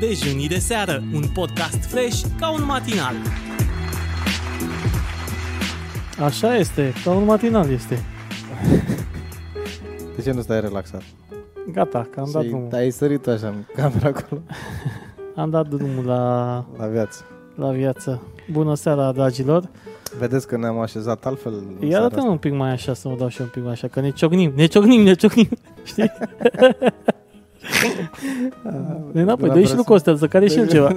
Dejunii de seară, un podcast fresh ca un matinal. Așa este, ca un matinal este. De ce nu stai relaxat? Gata, că am dat Și drumul. ai sărit tu așa în camera acolo Am dat drumul la, la viață. la viață. Bună seara, dragilor. Vedeți că ne-am așezat altfel în Ia seara dată asta. un pic mai așa, să mă dau și eu un pic mai așa, că ne ciocnim, ne ciocnim, ne ciocnim. Știi? De înapoi, dă și lui Costel să care și el ceva.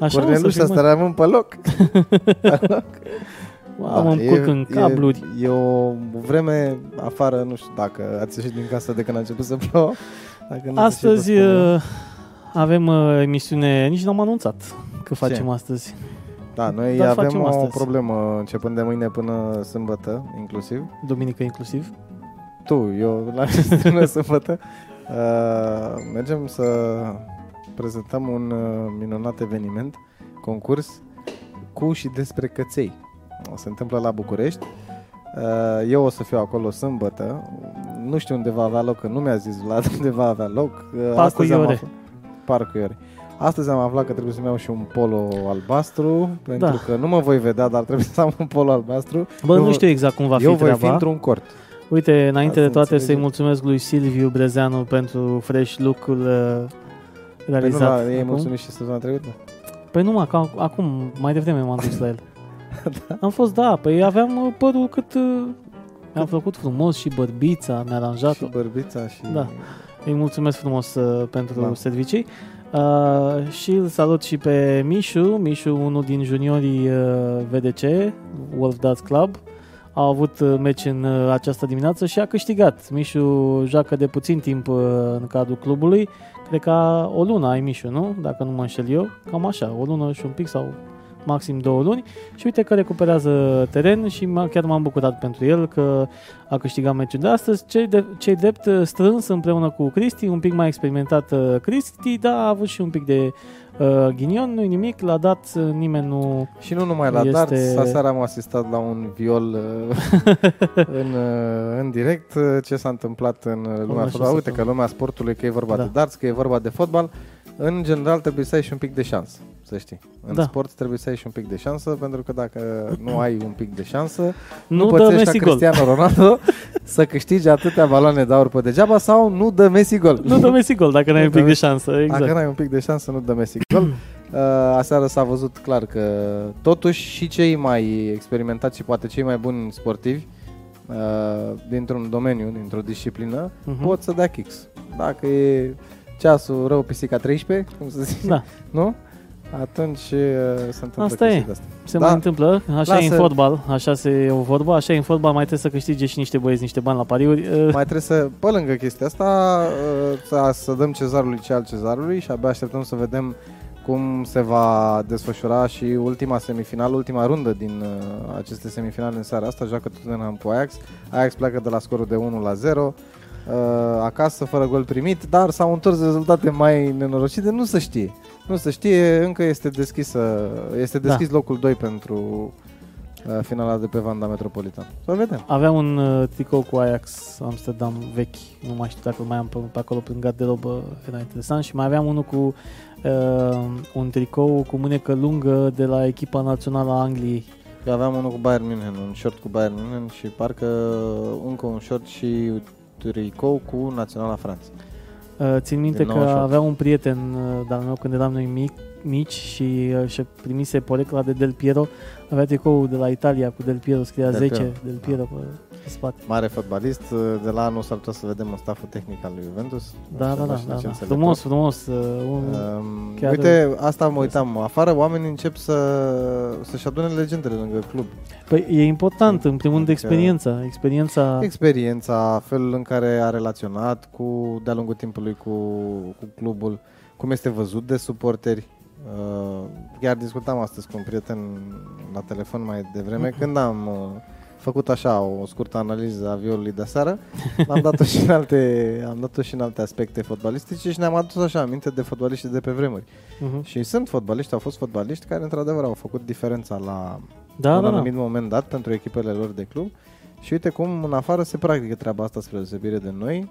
Așa o să Corneluș, fim, asta mă. rămân pe loc. Mamă, îmi Da, e- curc în e- cabluri. E, o vreme afară, nu știu dacă ați ieșit din casă de când a început să plouă. Dacă nu Astăzi să știu, vă spun eu. uh, avem uh, emisiune, nici n-am anunțat că facem astăzi. Da, noi dar avem facem o astăzi. problemă începând de mâine până sâmbătă, inclusiv. Duminică inclusiv. Tu, eu la până sâmbătă. Uh, mergem să prezentăm un uh, minunat eveniment, concurs cu și despre căței. Se întâmplă la București. Uh, eu o să fiu acolo sâmbătă. Nu știu unde va avea loc, că nu mi-a zis Vlad unde va avea loc. Uh, Parcul astăzi am Iore. aflat- Parcul Iore. Astăzi am aflat că trebuie să-mi iau și un polo albastru, pentru Da. că nu mă voi vedea, dar trebuie să am un polo albastru. Bă, Eu nu vă- știu exact cum va fi eu voi fi treaba. într-un cort. Uite, înainte Ca de să toate să-i înțelegem. mulțumesc lui Silviu Brezeanu pentru fresh look-ul uh, Păi nu, realizat. la, ei acum. mulțumit și sezonul trecut? Păi numai că acum, mai devreme m-am dus la el. Da. Am fost, da, păi aveam uh, părul cât... uh, Mi-am făcut frumos și bărbița, mi-a aranjat Și bărbița și... Da. Îi mulțumesc frumos uh, pentru Da. servicii. Uh, și îl salut și pe Mișu, Mișu, unul din juniorii uh, VDC, Wolf Darts Club. A avut uh, meci în uh, această dimineață și a câștigat. Mișu joacă de puțin timp uh, în cadrul clubului. Cred că o lună ai Mișu, nu? Dacă nu mă înșel eu. Cam așa, o lună și un pic sau maxim două luni și uite că recuperează teren și m- chiar m-am bucurat pentru el că a câștigat meciul de astăzi. Cei, de, cei drept uh, strâns împreună cu Cristi, un pic mai experimentat uh, Cristi, dar a avut și un pic de uh, ghinion, nu-i nimic, l-a dat, uh, nimeni nu... Și nu numai la Este- darts, aseară am asistat la un viol uh, în, uh, în direct. uh, Ce s-a întâmplat în uh, lumea Urmează fotbalului? să Uite fie. că lumea sportului, că e vorba Da. de darts, că e vorba de fotbal. În general trebuie să ai și un pic de șansă, să știi. În Da. sport trebuie să ai și un pic de șansă, pentru că dacă nu ai un pic de șansă, Nu, nu dă pățești Messi ca gol. Cristiano Ronaldo să câștigi atâtea baloane de aur pe degeaba sau nu dă Messi gol. Nu dă Messi gol dacă n-ai Nu un pic dă de Messi. șansă, Dacă exact. n-ai un pic de șansă, nu dă Messi gol. Uh, aseară s-a văzut clar că totuși și cei mai experimentați și poate cei mai buni sportivi uh, dintr-un domeniu, dintr-o disciplină, Mhm. pot să dea kicks. Dacă e ceasul rău pisica 13, cum să zic, Da, nu? Atunci uh, se întâmplă Asta e. chestii de-astea. se Da. mai întâmplă, așa e în Lasă- fotbal, așa se e o vorba, așa e în fotbal, mai trebuie să câștige și niște băieți niște bani la pariuri. Uh, Mai trebuie să, pe lângă chestia asta, uh, să, să dăm cezarului ce al cezarului și abia așteptăm să vedem cum se va desfășura și ultima semifinală, ultima rundă din uh, aceste semifinale în seara asta, joacă Tottenham cu Ajax. Ajax pleacă de la scorul de 1 la 0, uh, acasă fără gol primit, dar s-au întors rezultate mai nenorocite, nu se știe. Nu se știe, încă este deschisă, este Da. deschis locul 2 pentru uh, finala de pe Vanda Metropolitan. Să vedem. Aveam un uh, tricou cu Ajax Amsterdam vechi, nu mai știu dacă îl mai am pe, pe acolo prin garderobă, era interesant și mai aveam unul cu uh, un tricou cu mânecă lungă de la echipa națională a Angliei. Eu aveam unul cu Bayern München, un short cu Bayern München și parcă încă un short și tricou cu Naționala Franței. Uh, țin minte Din că 98. avea un prieten uh, de-al meu când eram noi mic, mici și uh, și primise porecla de Del Piero, avea tricoul de la Italia cu Del Piero, scria Del 10 Piero. Del Piero pe, pe spate. Mare fotbalist, de la anul s-ar putea să vedem în staful tehnic al lui Juventus. Da, Nu da, știu da, ce da, da. înțeleg Frumos, tot. frumos. Uh, un, Um, Chiar- uite, asta mă uitam. Afară oamenii încep să, să-și adune legendele lângă club. Păi e important, în primul rând, Adică- experiența. Experiența... Experiența, felul în care a relaționat cu, de-a lungul timpului cu, cu clubul, cum este văzut de suporteri. Uh, chiar discutam astăzi cu un prieten la telefon mai devreme, când am uh, făcut așa o scurtă analiză a violului de seară, am dat-o și în alte, am dat-o și în alte aspecte fotbalistice și ne-am adus așa aminte de fotbaliști de pe vremuri. Uh-huh. Și sunt fotbaliști, au fost fotbaliști care într-adevăr au făcut diferența la Da, un da, da. anumit moment dat pentru echipele lor de club Și uite cum în afară se practică treaba asta spre deosebire de noi.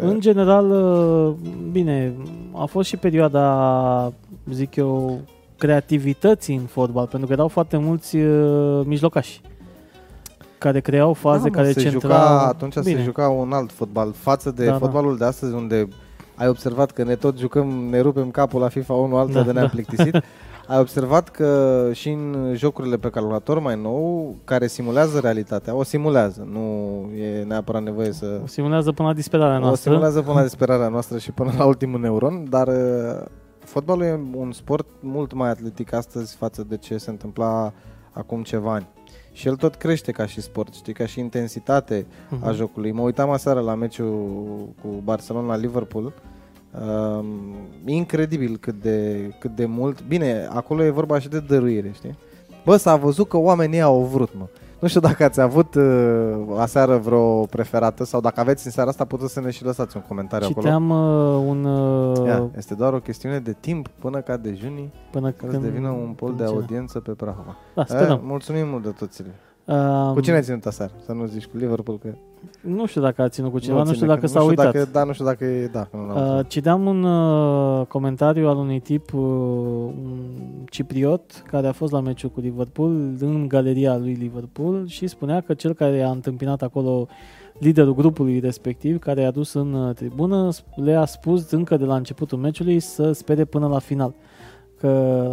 În general, uh, bine, a fost și perioada, zic eu, creativității în fotbal, pentru că erau foarte mulți uh, mijlocași care creau faze, Da, mă, care se centrau... juca, atunci Bine. se juca un alt fotbal față de Da, da. fotbalul de astăzi unde ai observat că ne tot jucăm, ne rupem capul la FIFA 1 altă Da, de ne-am da. plictisit. Ai observat că și în jocurile pe calculator mai nou, care simulează realitatea, o simulează, nu e neapărat nevoie să... O simulează până la disperarea O noastră. simulează până la disperarea noastră și până la ultimul neuron, dar uh, fotbalul e un sport mult mai atletic astăzi față de ce se întâmpla acum ceva ani. Și el tot crește ca și sport, știi, ca și intensitate Mhm. a jocului. Mă uitam aseară la meciul cu Barcelona-Liverpool. Um, incredibil cât de, cât de mult. Bine, acolo e vorba și de dăruire, știi? Bă, s-a văzut că oamenii au vrut, mă. Nu știu dacă ați avut uh, aseară vreo preferată sau dacă aveți în seara asta puteți să ne și lăsați un comentariu acolo. Citeam uh, un... Uh, Ia, este doar o chestiune de timp până ca dejunii până ca să când devină un pol de când ce- audiență pe Prahova. Da, Eh, sperăm. mulțumim mult de toți. Uh, Cu cine ai ținut aseară? Să nu zici cu Liverpool că Nu știu dacă a ținut cu cineva, nu, ține știu dacă că- s-a nu știu uitat. Dacă, da, nu știu dacă e, da, că nu l-am Uh, văzut. citeam un uh, comentariu al unui tip, uh, un cipriot, care a fost la meciul cu Liverpool, în galeria lui Liverpool și spunea că cel care a întâmpinat acolo liderul grupului respectiv, care i-a dus în uh, tribună, sp- le-a spus încă de la începutul meciului să spere până la final că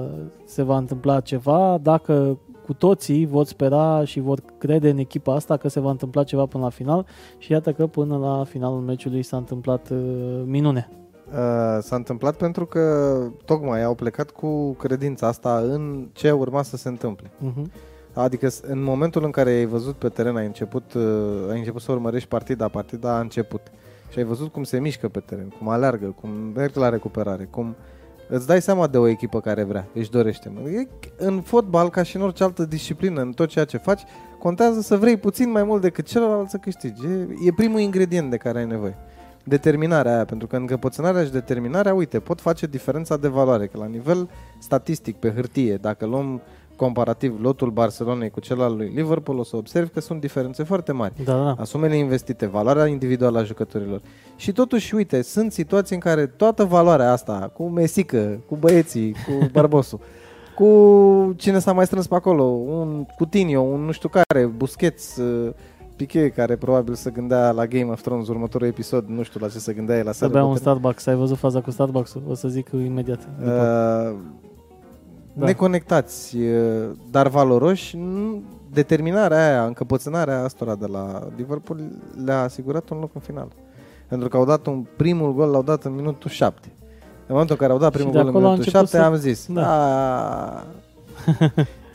se va întâmpla ceva dacă cu toții vor spera și vor crede în echipa asta că se va întâmpla ceva până la final și iată că până la finalul meciului s-a întâmplat uh, minune. Uh, s-a întâmplat pentru că tocmai au plecat cu credința asta în ce urma să se întâmple. Uh-huh. Adică s- în momentul în care ai văzut pe teren, ai început, uh, ai început să urmărești partida, partida a început. Și ai văzut cum se mișcă pe teren, cum aleargă, cum merg la recuperare, cum îți dai seama de o echipă care vrea, își dorește. mă. E, în fotbal, ca și în orice altă disciplină, în tot ceea ce faci, contează să vrei puțin mai mult decât celălalt să câștigi. E, e primul ingredient de care ai nevoie. Determinarea aia, pentru că încăpățânarea și determinarea, uite, pot face diferența de valoare, că la nivel statistic, pe hârtie, dacă luăm comparativ lotul Barcelonei cu cel al lui Liverpool, o să observi că sunt diferențe foarte mari. Da, da, da. Asumele investite, valoarea individuală a jucătorilor. Și totuși, uite, sunt situații în care toată valoarea asta, cu Mesică, cu băieții, cu Barbosu, cu cine s-a mai strâns pe acolo, un Coutinho, un nu știu care, Busquets, uh, Piqué, care probabil se gândea la Game of Thrones următorul episod, nu știu la ce se gândea el la Să seară. bea un poate- Starbucks. Ai văzut faza cu Starbucks-ul? O să zic imediat. după. Uh, Da. neconectați, uh, dar valoroși, nu- determinarea aia, încăpățânarea astora de la Liverpool le-a asigurat un loc în final. Pentru că au dat un primul gol, l-au dat în minutul 7. În momentul în care au dat primul de gol în acolo a minutul început 7, să- am zis, Da. da.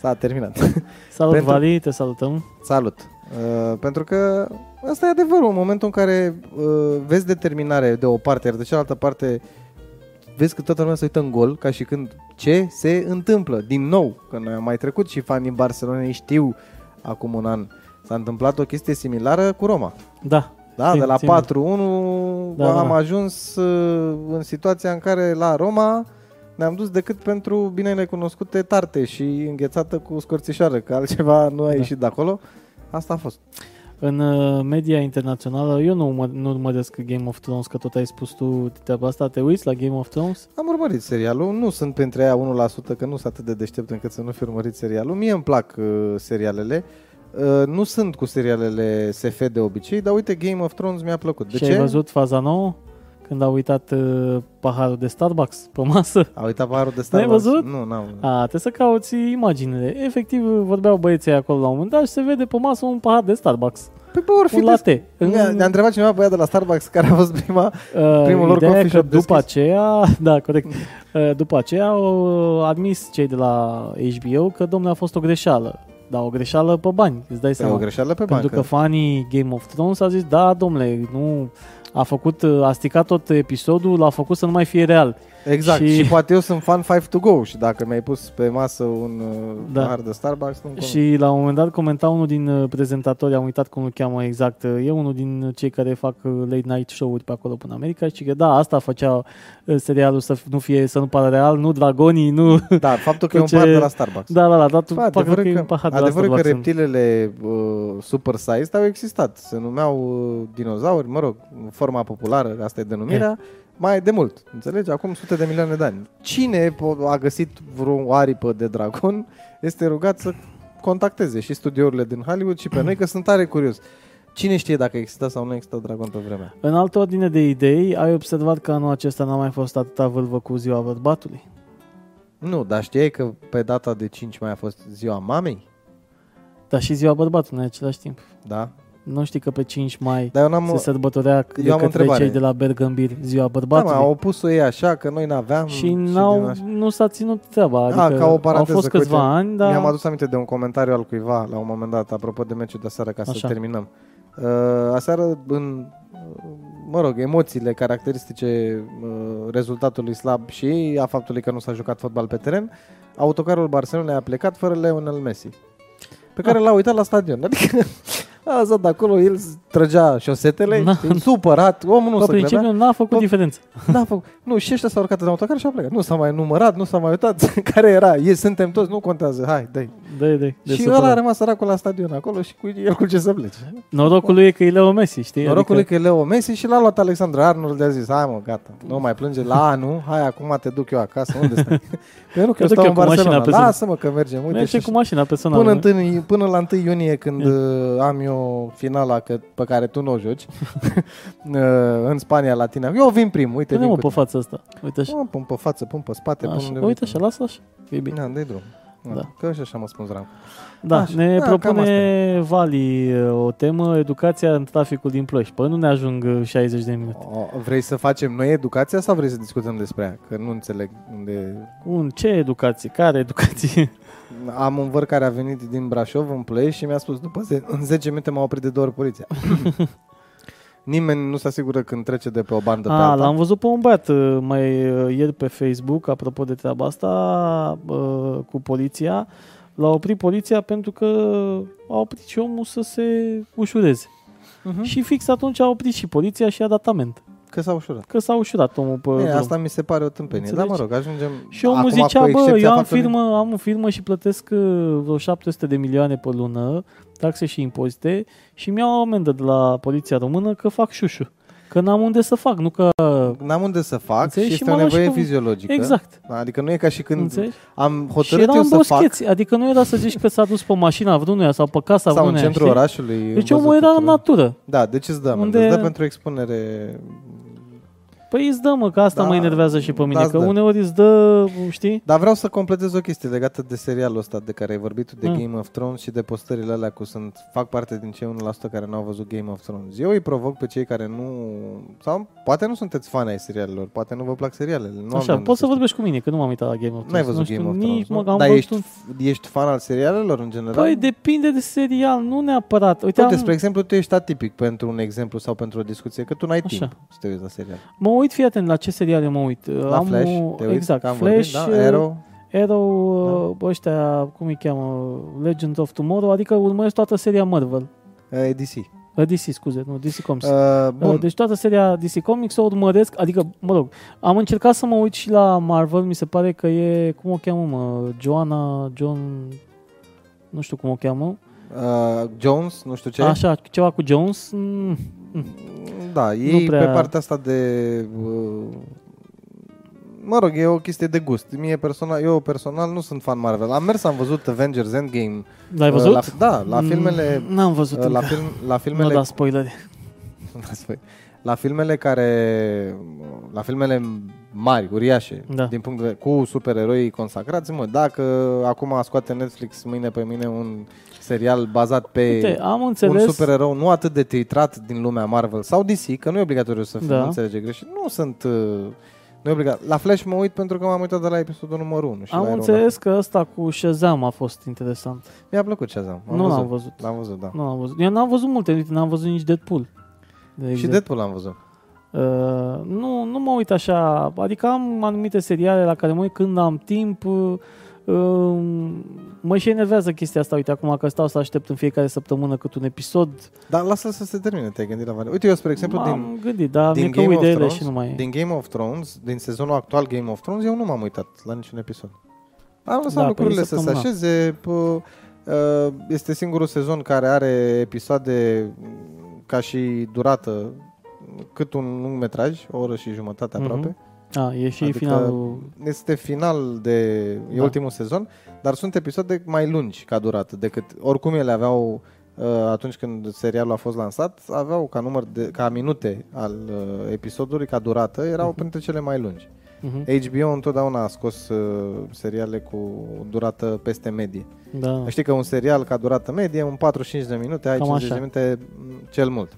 S-a terminat. Salut, pentru- Vali, te salutăm. Salut! Uh, pentru că asta e adevărul, în momentul în care uh, vezi determinare de o parte, iar de cealaltă parte vezi că toată lumea se uită în gol, ca și când ce se întâmplă, din nou, că noi am mai trecut și fanii Barcelonei știu acum un an, s-a întâmplat o chestie similară cu Roma. Da. Da, Țin- de la țin. 4-1 Da, da, am da. ajuns uh, în situația în care la Roma ne-am dus decât pentru bine necunoscute tarte și înghețată cu scorțișoară, că altceva nu a Da. ieșit de acolo. Asta a fost. În uh, media internațională, eu nu, mă, nu urmăresc Game of Thrones, că tot ai spus tu treaba asta. Te uiți la Game of Thrones? Am urmărit serialul, nu sunt printre aia 1% că nu sunt atât de deștept încât să nu fi urmărit serialul. Mie îmi plac uh, serialele. Uh, nu sunt cu serialele SF de obicei, dar uite, Game of Thrones mi-a plăcut. De și ce? ai văzut faza nouă? Când a uitat uh, paharul de Starbucks pe masă? A uitat paharul de N-ai Starbucks? văzut? Nu, n-am văzut. A, trebuie să cauți imaginile. Efectiv, vorbeau băieții acolo la un moment dat și se vede pe masă un pahar de Starbucks. Păi bă, ori fi Un des- latte. Ne-a, ne-a întrebat cineva băiat de la Starbucks care a fost prima Uh, Primul lor ideea e coffee că shop după deschis. aceea, da, corect. Uh, după aceea au admis cei de la HBO că domnule a fost o greșeală. Da, o greșeală pe bani, îți dai Pe seama. o greșeală pe Pentru bancă. că fanii Game of Thrones a zis, da, domnule, nu a făcut, a stricat tot episodul, l-a făcut să nu mai fie real. Exact, Și- și... și poate eu sunt fan 5 to go și dacă mi-ai pus pe masă un Da. da. pahar de Starbucks, nu Și la un moment dat comenta unul din uh, prezentatori, am uitat cum îl cheamă exact, uh, e unul din cei care fac uh, late night show-uri pe acolo până în America și că da, asta făcea uh, serialul să f- nu fie, să nu pară real, nu dragonii, nu... Da, faptul că e un Ce- pahar de la Starbucks. Da, da, da, dat, Bă, fac adevărul că e că, un pahar de la adevărul că Starbucks în- reptilele uh, super sized au existat. Se numeau uh, dinozauri, mă rog, în forma populară, asta e denumirea, mai de mult, înțelegi? Acum sute de milioane de ani. Cine po- a găsit vreo aripă de dragon este rugat să contacteze și studiourile din Hollywood și pe noi, că sunt tare curios. Cine știe dacă exista sau nu exista dragon pe vremea? În altă ordine de idei, ai observat că anul acesta n-a mai fost atâta vâlvă cu ziua bărbatului? Nu, dar știai că pe data de 5 mai a fost ziua mamei? Dar și ziua bărbatului în același timp. Da. Nu știi că pe 5 mai Dar eu n-am... se sărbătorea de eu am o către întrebare. cei de la Bergambir ziua Da, bărbatului? mă, au pus-o ei așa, că noi n-aveam. și din n-au, așa. nu s-a ținut treaba. Da, Adică ca o au paranteză, fost că, câțiva uite, ani, dar... Mi-am adus aminte de un comentariu al cuiva la un moment dat, apropo de meciul de seară, ca Așa. să terminăm. Uh, aseară, în, uh, mă rog, emoțiile caracteristice uh, rezultatului slab și a faptului că nu s-a jucat fotbal pe teren, autocarul Barcelonei a plecat fără Lionel Messi, pe care Ah. l-a uitat la stadion. Adică a zis de acolo, el trăgea șosetele, Na. știi, supărat, omul nu Pe se credea. principiu n-a făcut Bă, diferență. Da, fă, nu, și ăștia s-au urcat în autocar și au plecat. Nu s-a mai numărat, nu s-a mai uitat care era. Ei suntem toți, nu contează. Hai, dai. De, de, de și supărat. ăla a rămas săracul la stadion acolo și cu el cu ce să plece. Norocul lui e că e Leo Messi, știi? Norocul adică, e că e Leo Messi și l-a luat Alexandru Arnold, a zis, hai mă, gata, nu mai plânge la anul, hai acum te duc eu acasă, unde stai? Că eu nu, că eu duc stau eu în cu mașina Barcelona, pe zonă. lasă-mă că mergem, uite merge și cu mașina personală. Până, nu? întâi, până la 1 iunie când Ia. uh, am eu finala că, pe care tu nu o joci uh, în Spania la tine. Eu vin prim, uite, Pune vin mă cu pe tine. față asta. Uite așa. Mă, pun pe față, pun pe spate, așa. pun unde Uite vrei. așa, lasă așa. E bine. Da, dai drum. Da. Da. Că și așa mă spun zram. Da, Așa. ne Da, cam propune Vali uh, o temă, educația în traficul din Ploiești. Păi nu ne ajung uh, 60 de minute. O, vrei să facem noi educația sau vrei să discutăm despre ea? Că nu înțeleg unde... Un, ce educație? Care educație? Am un văr care a venit din Brașov în Ploiești și mi-a spus după ze- în 10 minute m-a oprit de două ori poliția. Nimeni nu se asigură când trece de pe o bandă pe A, alta. l-am văzut pe un băiat uh, mai uh, ieri pe Facebook, apropo de treaba asta, uh, cu poliția. L-a oprit poliția pentru că a oprit și omul să se ușureze. Mhm. Și fix atunci a oprit și poliția și a dat amend. Că s-a ușurat. Că s-a ușurat omul pe E, drum. asta mi se pare o tâmpenie. Da, Înțelegi? mă rog, ajungem... Și omul Acum, zicea, cu bă, excepția eu am faptului- firmă, am o firmă și plătesc uh, vreo 700 de milioane pe lună, taxe și impozite, și mi-au o amendă de la poliția română că fac șușu. Că n-am unde să fac, nu că... N-am unde să fac Înțelegi? și Și este o mă lași nevoie pe- fiziologică. Exact. Adică nu e ca și când Înțelegi? am Și hotărât era eu în să fac boscheți, adică nu era să zici că s-a dus pe mașina vrenuia sau pe casa sau în vrenuia, centrul știi? orașului. Deci în omul văzut era în tuturor. natură. Da, deci îți dă, Unde... Unde- îți dă pentru expunere Păi îți dă, mă, că asta Da, mă enervează și pe mine, da, îți că dă. uneori îți dă, știi? Dar vreau să completez o chestie legată de serialul ăsta de care ai vorbit tu, de Mm. Game of Thrones și de postările alea cu sunt, fac parte din cei 1% care nu au văzut Game of Thrones. Eu îi provoc pe cei care nu, sau poate nu sunteți fani ai serialelor, poate nu vă plac serialele. Nu am de Așa, unde poți să știu. vorbești cu mine, că nu m-am uitat la Game of Thrones. N-ai văzut nu știu, Game of nici, Thrones, mă, nu? am Dar văzut ești, un... ești fan al serialelor în general? Păi depinde de serial, nu neapărat. Uite, Uite, am, spre exemplu, tu ești atipic pentru un exemplu sau pentru o discuție, că tu n-ai Așa. timp să te uiți la serial. mă uit, fii atent la ce seriale mă uit. La am Flash, o- te uiți? exact, că am Flash, vorbit, da? Arrow, Arrow, da. ăștia, cum îi cheamă, Legend of Tomorrow, adică urmăresc toată seria Marvel. uh, DC. Uh, DC, scuze, nu, DC Comics. Uh, bun, Uh, Deci toată seria DC Comics o urmăresc, adică, mă rog, am încercat să mă uit și la Marvel, mi se pare că e, cum o cheamă, mă, Joanna, John, nu știu cum o cheamă, uh, Jones, nu știu ce. așa, ceva cu Jones, mm, Da, ei prea- pe partea asta de... uh, Mă rog, e o chestie de gust. Mie personal, eu personal nu sunt fan Marvel. Am mers, am văzut Avengers Endgame. l-ai uh, văzut? La, da, la filmele... Mm, N-am văzut uh, La, încă. film, la Nu filmele da spoilere. la filmele care la filmele mari, uriașe, Da. din punct de cu supereroi consacrați, mă, dacă acum scoate Netflix mâine pe mine un serial bazat pe Uite, am un înțeles, supererou nu atât de titrat din lumea Marvel sau DC, că nu e obligatoriu să fie, Da. nu înțelege greșit. Nu sunt uh, nu e obligat. La Flash mă uit pentru că m-am uitat de la episodul numărul 1 și am la Iron înțeles că ăsta cu Shazam a fost interesant. Man. Mi-a plăcut ce am. nu l-am văzut. L-am văzut, da. Nu l-am văzut. Eu n-am văzut multe, uite, n-am văzut nici Deadpool. De Și exemplu. Deadpool l-am văzut. Uh, nu, nu mă uit așa, adică am anumite seriale la care mă uit când am timp, uh, uh, mă și enervează chestia asta, uite, acum că stau să aștept în fiecare săptămână cât un episod. Dar lasă să se termine, te-ai gândit la variante. Uite, eu, spre exemplu, M-am din, gândit, dar din mi-e că Game uit of de ele Thrones, și nu mai... din Game of Thrones, din sezonul actual Game of Thrones, eu nu m-am uitat la niciun episod. Am lăsat Da, lucrurile pe să se săptămâna. așeze. Pă, uh, Este singurul sezon care are episoade mm, ca și durată cât un lung metraj, o oră și jumătate Mhm. aproape. A, e și Adică finalul... Este final de e Da. ultimul sezon, dar sunt episoade mai lungi ca durată decât oricum ele aveau uh, atunci când serialul a fost lansat, aveau ca număr de ca minute al uh, episodului ca durată, erau Mhm. printre cele mai lungi. Mhm. HBO întotdeauna a scos uh, seriale cu durată peste medie. Da. Știi că un serial ca durată medie, un 45 de minute, ai Cam 50 de așa. minute m, cel mult.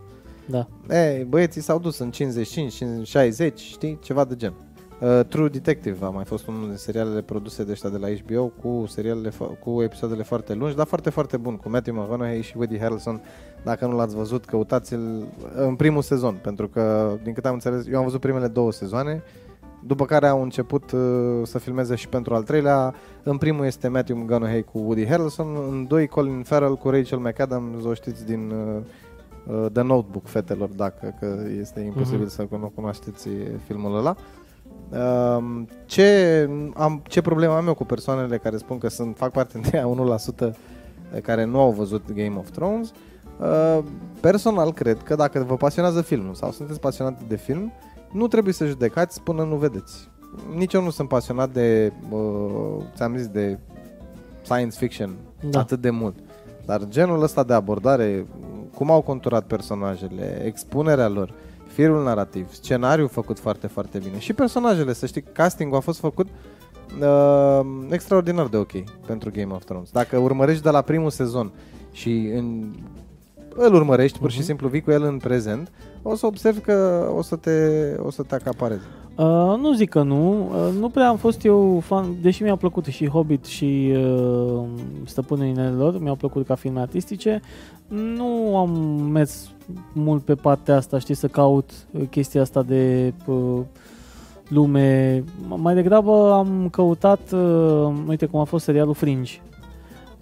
Da. Ei, băieții s-au dus în 55, 50, 60, știi, ceva de gen. Uh, True Detective a mai fost unul din serialele produse de ăștia de la HBO cu serialele fo- cu episoadele foarte lungi, dar foarte, foarte bun, cu Matthew McConaughey și Woody Harrelson. Dacă nu l-ați văzut, căutați-l în primul sezon, pentru că, din câte am înțeles, eu am văzut primele două sezoane, după care au început uh, să filmeze și pentru al treilea. În primul este Matthew McConaughey cu Woody Harrelson, în doi Colin Farrell cu Rachel McAdams, o știți din uh, uh, The Notebook, fetelor, dacă că este imposibil Mhm. să nu cunoașteți filmul ăla. Um, ce, am, ce probleme am eu cu persoanele care spun că sunt, fac parte de aia 1% care nu au văzut Game of Thrones? Uh, personal cred că dacă vă pasionează filmul sau sunteți pasionat de film, nu trebuie să judecați până nu vedeți. Nici eu nu sunt pasionat de, uh, ți-am zis, de science fiction Da. atât de mult. Dar genul ăsta de abordare, cum au conturat personajele, expunerea lor, firul narrativ, scenariul făcut foarte, foarte bine și personajele, să știi, castingul a fost făcut uh, extraordinar de ok pentru Game of Thrones. Dacă urmărești de la primul sezon și în, îl urmărești, pur și Mhm. simplu vii cu el în prezent, o să observi că o să te, o să te acapareze. Uh, nu zic că nu. Uh, nu prea am fost eu fan, deși mi-a plăcut și Hobbit și uh, Stăpânul Inelelor, mi-au plăcut ca filme artistice. Nu am mers mult pe partea asta, știi, să caut uh, chestia asta de uh, lume. Mai degrabă am căutat, uh, uite cum a fost serialul Fringe.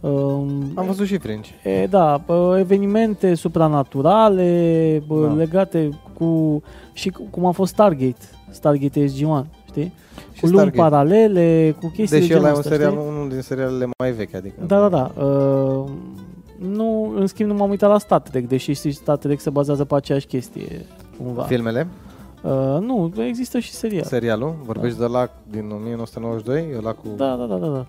Uh, Am văzut și Fringe. E, da, bă, evenimente supranaturale bă, Da. legate cu și cu- cum a fost Stargate, Stargate SG-1, știi? Și cu lumi Stargate. paralele, cu chestii Deși de ăla genul e un ăsta, serial, știi? unul din serialele mai vechi, adică. Da, da, da. Uh, nu, în schimb, nu m-am uitat la Star Trek, deși și Star Trek se bazează pe aceeași chestie, cumva. Filmele, Uh, nu, există și serial. serialul, vorbești de la din 1992, ăla cu... Da, da, da, da, da.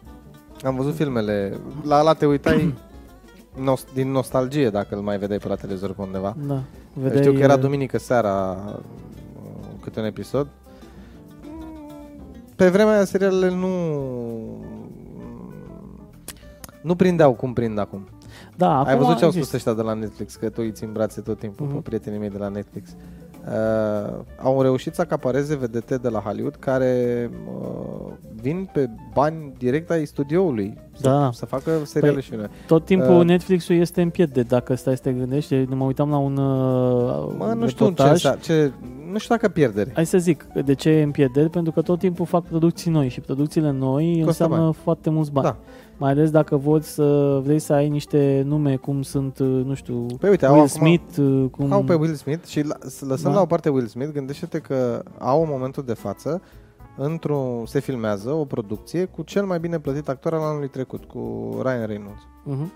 Am văzut filmele, la ăla te uitai nost- din nostalgie dacă îl mai vedeai pe la televizor pe undeva. da. Știu că era uh, duminică seara uh, câte un episod. Pe vremea aia serialele nu nu prindeau cum prind acum. Da, acum Ai văzut ce au există. spus ăștia de la Netflix, că tu îi ții în brațe tot timpul Mhm. pe prietenii mei de la Netflix. Uh, au reușit să acapareze vedete de la Hollywood care uh, vin pe bani direct ai studioului Da. să, să facă seriale Păi, și filme. Tot timpul Uh, Netflix-ul este în pierde, dacă stai să te gândești. Mă uitam la un uh, Mă, nu știu, ce, reportaj. însa- ce, nu știu dacă pierdere. Hai să zic, de ce e în pierderi? Pentru că tot timpul fac producții noi și producțiile noi Costă înseamnă bani. foarte mulți bani. Da. Mai ales dacă vor să vrei să ai niște nume cum sunt, uh, nu știu, Păi uite, au Will acum- Smith, uh, cum... Au pe Will Smith și la, să lăsăm Da. la o parte Will Smith, gândește-te că au în momentul de față într-un, se filmează o producție cu cel mai bine plătit actor al anului trecut, cu Ryan Reynolds. Uh-huh.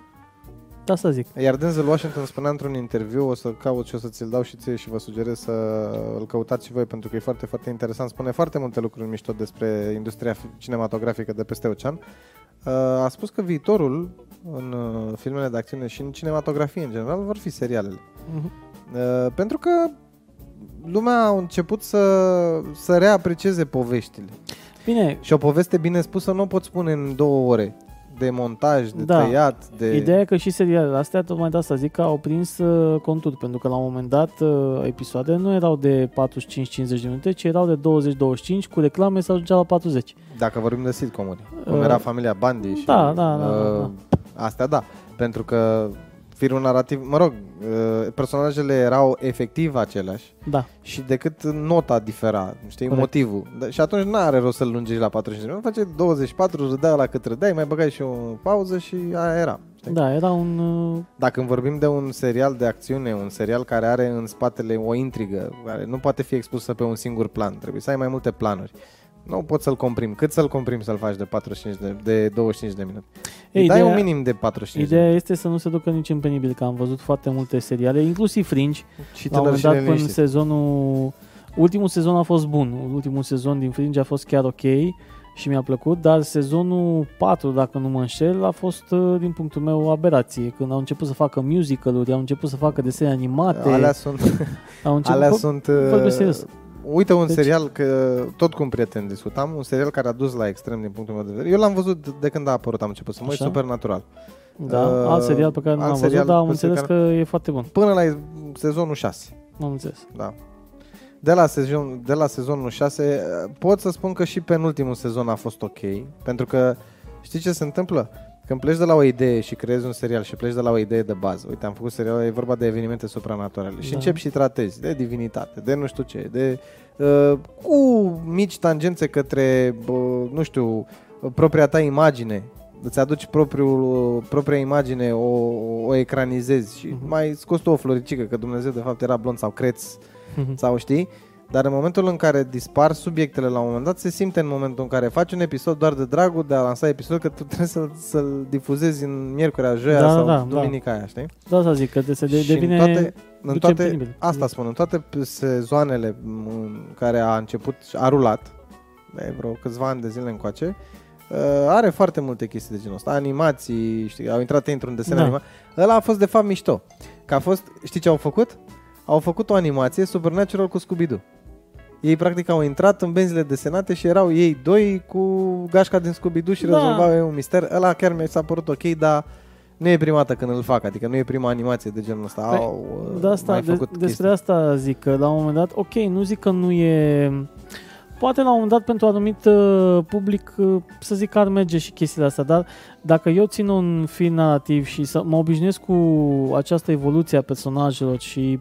Da, să zic. Iar Denzel Washington spunea într-un interviu, o să caut și o să ți-l dau și ție și vă sugerez să îl căutați și voi pentru că e foarte, foarte interesant. Spune foarte multe lucruri mișto despre industria fi- cinematografică de peste ocean. Uh, A spus că viitorul în uh, filmele de acțiune și în cinematografie în general vor fi serialele. Uh-huh. Uh, pentru că lumea a început să, să reaprecieze poveștile. Bine, Și o poveste bine spusă nu o poți spune în două ore de montaj, de Da. tăiat, de... Ideea e că și serialele astea, tocmai de asta zic că au prins uh, contur, pentru că la un moment dat uh, episoadele nu erau de 45-50 de minute, ci erau de 20-25, cu reclame să ajungea la 40. Dacă vorbim de sitcomuri, cum Uh, era familia Bundy și... da, da, da, da, uh, Astea da, pentru că firul narrativ, mă rog, uh, personajele erau efectiv aceleași Da. și decât nota difera, știi, Corect. motivul. Da, Și atunci nu are rost să-l lungești la 45 de minute, face 24, râdea la cât râdeai, mai băgai și o pauză și aia era. Știi? Da, era un... uh, Dacă vorbim de un serial de acțiune, un serial care are în spatele o intrigă, care nu poate fi expusă pe un singur plan, trebuie să ai mai multe planuri. Nu poți să-l comprim. Cât să-l comprim să-l faci de 45 de, de 25 de minute? Ei, Ei, dai ideea- un minim de 45 de Ideea este să nu se ducă nici în penibil, că am văzut foarte multe seriale, inclusiv Fringe, minute. Și la un moment dat până în liniștit. sezonul... Ultimul sezon a fost bun, ultimul sezon din Fringe a fost chiar ok și mi-a plăcut, dar sezonul 4, dacă nu mă înșel, a fost, uh, din punctul meu, o aberație. Când au început să facă musical-uri, au început să facă desene animate, Alea sunt, au început... alea Bă, sunt vorbesc uh, serios. Uite un Deci- serial, că tot cu un prieten discutam, un serial care a dus la extrem din punctul meu de vedere. Eu l-am văzut de când a apărut, am început să mă uit, Așa? Supernatural. Da, Uh, alt serial pe care nu alt l-am văzut, serial dar am pe înțeles care- că e foarte bun. Până la sezonul 6. Am înțeles. Da. De la, sezon, de la sezonul 6 pot să spun că și penultimul sezon a fost ok, pentru că știi ce se întâmplă? Când pleci de la o idee și creezi un serial și pleci de la o idee de bază, uite, am făcut serial, e vorba de evenimente supranaturale și Da. începi și tratezi de divinitate, de nu știu ce, de uh, cu mici tangențe către, uh, nu știu, propria ta imagine, îți aduci propriul, propria imagine, o, o ecranizezi și Mhm. mai scoți tu o floricică, că Dumnezeu de fapt era blond sau creț sau știi? Dar în momentul în care dispar subiectele la un moment dat, se simte în momentul în care faci un episod doar de dragul de a lansa episod, că tu trebuie să-l, să-l difuzezi în miercurea, joia Da, sau da, duminica aia, știi? Da, să zic, că de, se de, și devine... în toate, în duce toate penibil. asta spun, în toate sezoanele în care a început, a rulat, de vreo câțiva ani de zile încoace, uh, are foarte multe chestii de genul ăsta, animații, știi, au intrat într-un desen Da. animat. Ăla a fost de fapt mișto. Că a fost, știi ce au făcut? Au făcut o animație Supernatural cu Scooby-Doo. Ei practic au intrat în benzile desenate și erau ei doi cu gașca din Scooby-Doo și Da. rezolvau ei un mister. Ăla chiar mi s-a părut ok, dar nu e prima dată când îl fac, adică nu e prima animație de genul ăsta. Păi, Au uh, De asta, mai de, făcut despre chestii. asta zic că la un moment dat, ok, nu zic că nu e... Poate la un moment dat pentru anumit uh, public, uh, să zic că ar merge și chestiile astea, dar dacă eu țin un film narrativ și să mă obișnuiesc cu această evoluție a personajelor și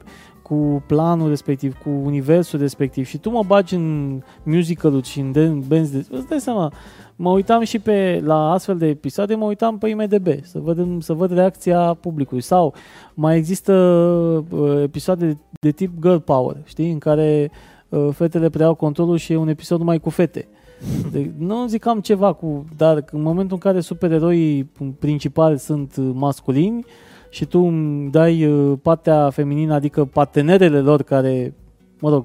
cu planul respectiv, cu universul respectiv și tu mă bagi în musical și în dan- bands de... Îți dai seama, mă uitam și pe la astfel de episoade, mă uitam pe IMDB să văd, să văd reacția publicului sau mai există uh, episoade de, de tip girl power, știi, în care uh, fetele preiau controlul și e un episod numai cu fete. De, nu zic că am ceva cu, dar în momentul în care supereroii principali sunt uh, masculini și tu îmi dai uh, partea feminină, adică partenerele lor care, mă rog,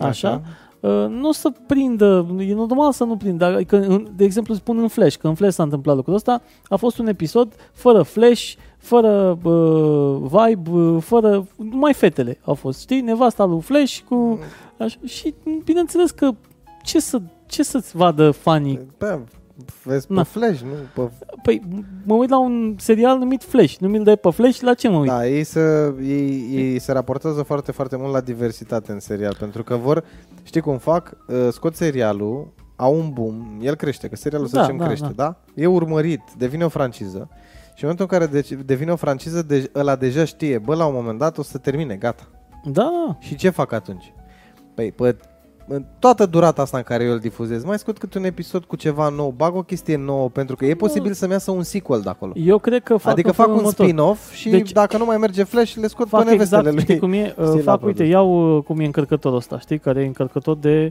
așa, Uh, nu o să prindă, e normal să nu prindă, adică, în- de exemplu spun în Flash, că în Flash s-a întâmplat lucrul ăsta, a fost un episod fără Flash, fără uh, vibe, uh, fără, numai fetele au fost, știi, nevasta lui Flash cu, așa, și bineînțeles că ce să ce să-ți vadă fanii? Bă, vezi pe Na. Flash, nu? Pe... Păi mă uit la un serial numit Flash, nu mi-l dai pe Flash, la ce mă uit? Da, ei se, ei, ei se raportează foarte, foarte mult la diversitate în serial, pentru că vor, știi cum fac, Uh, scot serialul, au un boom, el crește, că serialul să Da, zicem da, crește, da. E urmărit, devine o franciză. Și în momentul în care deci, devine o franciză, de, ăla deja știe, bă, la un moment dat o să termine, gata. Da, Și ce fac atunci? Păi, pe în toată durata asta în care eu îl difuzez, mai scot câte un episod cu ceva nou, bag o chestie nouă, pentru că e posibil să-mi iasă un sequel de acolo. eu cred că fac adică în fac felul un următor. spin-off și Deci- dacă nu mai merge Flash, le scot fac pe nevestele exact, lui. știi cum e? Uh, Știi, la fac, uite, produs. iau uh, cum e încărcătorul ăsta, știi, care e încărcător de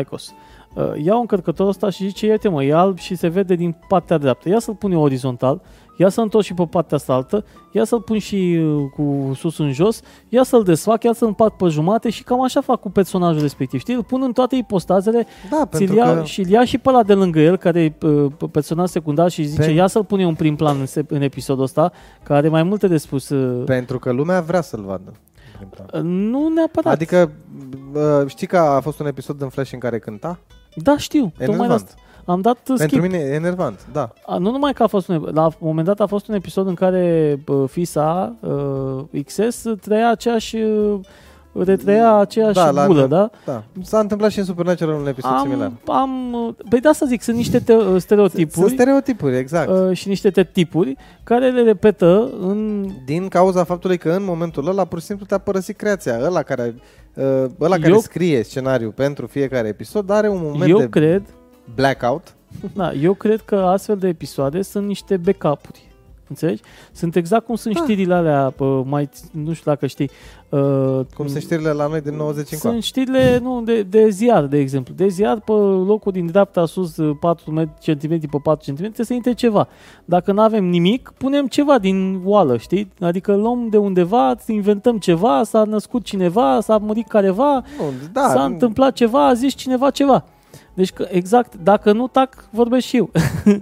ICOS. Uh, iau încărcătorul ăsta și zice, iată mă, e alb și se vede din partea dreaptă. Ia să-l pun eu orizontal, ia să întorc și pe partea asta altă, ia să-l pun și uh, cu sus în jos, ia să-l desfac, ia să-l împart pe jumate și cam așa fac cu personajul respectiv, știi? Îl pun în toate ipostazele, Da, ți-l pentru ia, că și îl ia și pe ăla de lângă el, care e uh, personaj secundar și zice, Pen- ia să-l pun eu în prim plan în, se- în episodul ăsta, care are mai multe de spus. uh, pentru că lumea vrea să-l vadă. nu neapărat. Adică uh, știi că a fost un episod în Flash în care cânta? Da, știu. Tocmai de Enervant. asta. Am dat uh, skip. Pentru mine e enervant, da. A, nu numai că a fost un, la un moment dat a fost un episod în care uh, fisa uh, XS trăia aceeași uh, retreia aceeași Da, la- bulă, da? Da. S-a întâmplat și în Supernatural un episod similar. Am, am, păi de asta zic, sunt niște te- stereotipuri Sunt stereotipuri, exact. uh, și niște te- tipuri care le repetă în... Din cauza faptului că în momentul ăla pur și simplu te-a părăsit creația. Ăla care, uh, ăla care Eu- scrie scenariul pentru fiecare episod are un moment Eu de cred, blackout. da, eu cred că astfel de episoade sunt niște backup-uri. Înțelegi? Sunt exact cum sunt Da. știrile alea, pă, mai, nu știu dacă știi. Uh, Cum sunt știrile la noi din 90 încoace. Sunt știrile nu, de, de ziar, de exemplu. De ziar, pe locul din dreapta sus, 4 cm pe 4 cm, să intre ceva. Dacă nu avem nimic, punem ceva din oală, știi? Adică luăm de undeva, inventăm ceva, s-a născut cineva, s-a murit careva, Nu, da, s-a nu- întâmplat ceva, a zis cineva ceva. Deci, că, exact, dacă nu tac, vorbesc și eu.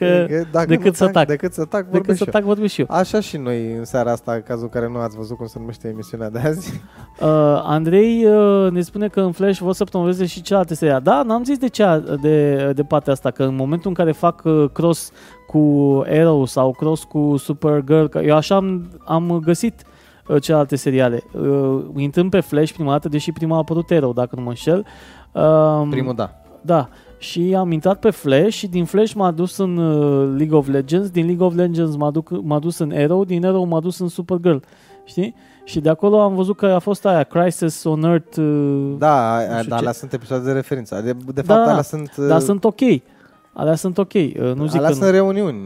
că, că dacă decât nu să tac. Decât să tac, decât vorbesc să și eu. tac, vorbesc și eu. Așa și noi în seara asta, în cazul în care nu ați văzut cum se numește emisiunea de azi. Uh, Andrei uh, ne spune că în Flash vor să promoveze și celelalte serii. Da, n-am zis de, cea, de, de partea asta, că în momentul în care fac uh, cross cu Arrow sau cross cu Supergirl, că eu așa am, am găsit uh, celelalte seriale. Uh, intrând pe Flash prima dată, deși prima a apărut Arrow, dacă nu mă înșel. Uh, Primul da. Da. Și am intrat pe Flash și din Flash m-a dus în uh, League of Legends, din League of Legends m-a, duc, m-a dus în Arrow, din Arrow m-a dus în Supergirl. Știi? Și de acolo am văzut că a fost aia, Crisis on Earth, uh, Da, a- știu a- ce. dar alea sunt episoade de referință. De, de Da, fapt, da. alea sunt... dar uh, sunt ok. Alea sunt ok. Uh, Nu zic alea că sunt nu. reuniuni,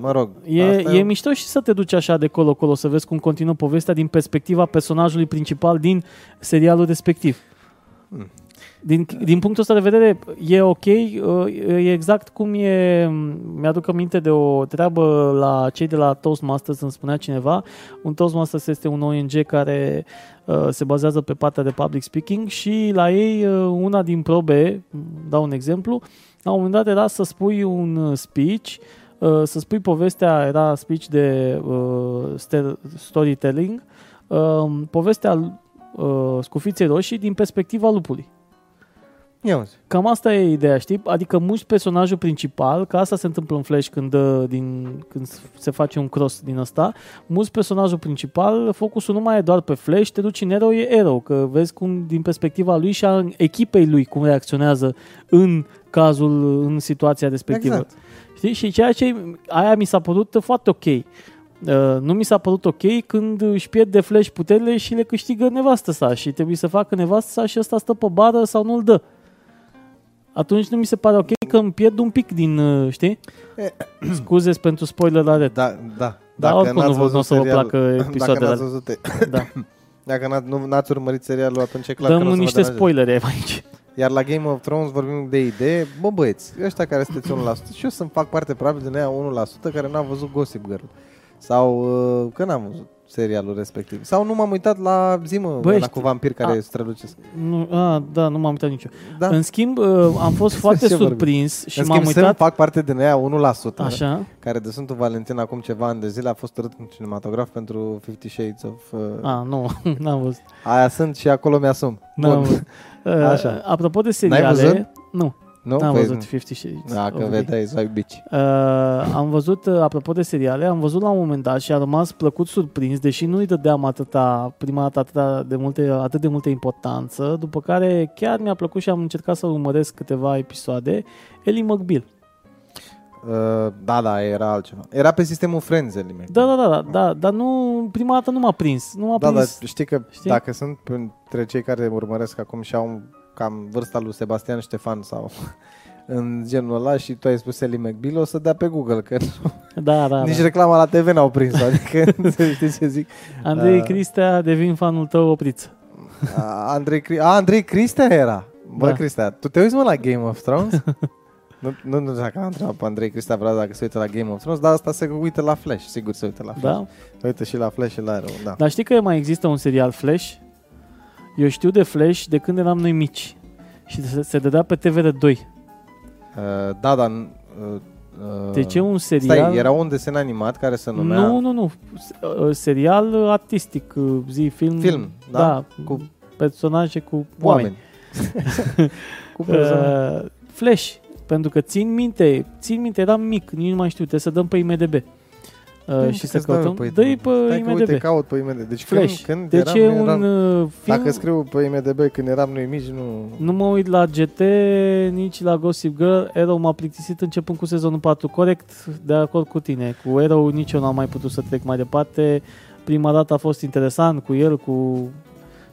mă rog. E, Asta e mișto și să te duci așa de colo-colo, să vezi cum continuă povestea din perspectiva personajului principal din serialul respectiv. Hmm. Din, din punctul ăsta de vedere, e ok, uh, e exact cum e, mi-aduc aminte de o treabă la cei de la Toastmasters, îmi spunea cineva, un Toastmasters este un ONG care uh, se bazează pe partea de public speaking și la ei uh, una din probe, dau un exemplu, la un moment dat era să spui un uh, speech, uh, să spui povestea, era speech de uh, stel- storytelling, uh, povestea uh, scufiței roșii din perspectiva lupului. Ia uzi. Cam asta e ideea, știi? Adică muști personajul principal, că asta se întâmplă în Flash când, dă din, când se face un cross din ăsta, muști personajul principal, focusul nu mai e doar pe Flash, te duci în Arrow, e Arrow, că vezi cum din perspectiva lui și a echipei lui cum reacționează în cazul, în situația respectivă. Exact. Știi? Și ceea ce aia mi s-a părut foarte ok. Uh, nu mi s-a părut ok când își pierd de flash puterile și le câștigă nevastă sa și trebuie să facă nevastă sa și ăsta stă pe bară sau nu-l dă. Atunci nu mi se pare ok că îmi pierd un pic din, uh, știi? E- Scuze pentru spoiler la red. Da, da. Dar oricum nu vă- nu o să vă serialul- placă episoadele Dacă n-ați alea. văzut, Da. dacă n-ați, nu, n-ați urmărit serialul, atunci e clar că Dăm nu o să vă niște deranjeze. spoilere aici. Iar la Game of Thrones vorbim de idee, bă băieți, ăștia care sunteți 1% și eu să-mi fac parte probabil din aia 1% care n-a văzut Gossip Girl. Sau uh, că n-am văzut serialul respectiv. Sau nu m-am uitat la zi, mă, Băi, la știi- cu vampiri care a- strălucesc. Nu, a, da, nu m-am uitat nicio. Da, În schimb, uh, am fost foarte Ce vorbim? surprins și în m-am schimb, să uitat... fac parte din aia 1%, Așa, care de Sfântul Valentin acum ceva ani de zile a fost urât în cinematograf pentru Fifty Shades of... Uh, a, nu, n-am văzut. Aia sunt și acolo mi-asum. N-am Bun. văzut. Uh, Așa. Apropo de N-ai seriale, văzut? nu, Nu? n-am Păi, văzut Fifty Shades. Dacă of Grey. vedeai, să ai bici. Uh, am văzut, uh, apropo de seriale, am văzut la un moment dat și a rămas plăcut surprins, deși nu-i dădeam atâta, prima dată atâta de multe, atât de multă importanță, după care chiar mi-a plăcut și am încercat să urmăresc câteva episoade, Ellie McBeal. Uh, da, da, era altceva. Era pe sistemul Friends, Ellie Da, da, da, da, da, dar nu, prima dată nu m-a prins. Nu m-a Da, dar prins. știi că Știi? dacă sunt între cei care urmăresc acum și au cam vârsta lui Sebastian Ștefan sau în genul ăla și tu ai spus Ellie McBeal, o să dea pe Google, că Da, da, nici da. reclama la TV n-au prins adică știi ce zic. Andrei Uh, Cristea, devin fanul tău, opriți. A, Andrei, Cri- a, Andrei Cristea era. Bă, Da. Cristea, tu te uiți mă la Game of Thrones? nu, nu, nu știu dacă am întrebat pe Andrei Cristea vreau dacă se uită la Game of Thrones, dar asta se uită la Flash, sigur se uită la Flash. Da? Se uită și la Flash și la Arrow, da. Dar știi că mai există un serial Flash? Eu știu de Flash de când eram noi mici. Și se, se dădea pe TVR2. Uh, da, dar... Uh, uh, Deci e un serial... Stai, era un desen animat care se numea... Nu, nu, nu. S- uh, Serial artistic, uh, zi, film. Film, da? da Cu cu personaje, cu oameni. oameni. cu personaje. Uh, Flash. Pentru că țin minte, țin minte, eram mic, nici nu mai știu, trebuie să dăm pe IMDB. Uh, uh, și să Că-ți dau eu căutăm. Dă-i pe Stai că, uite, IMDB. caut pe IMDb. Deci Flash. când, când Deci eram, e un eram, uh, film... Dacă scriu pe IMDb când eram noi mici, nu... Nu mă uit la GT, nici la Gossip Girl. Arrow m-a plictisit începând cu sezonul 4. Corect, de acord cu tine. Cu Arrow nici eu n-am mai putut să trec mai departe. Prima dată a fost interesant cu el, cu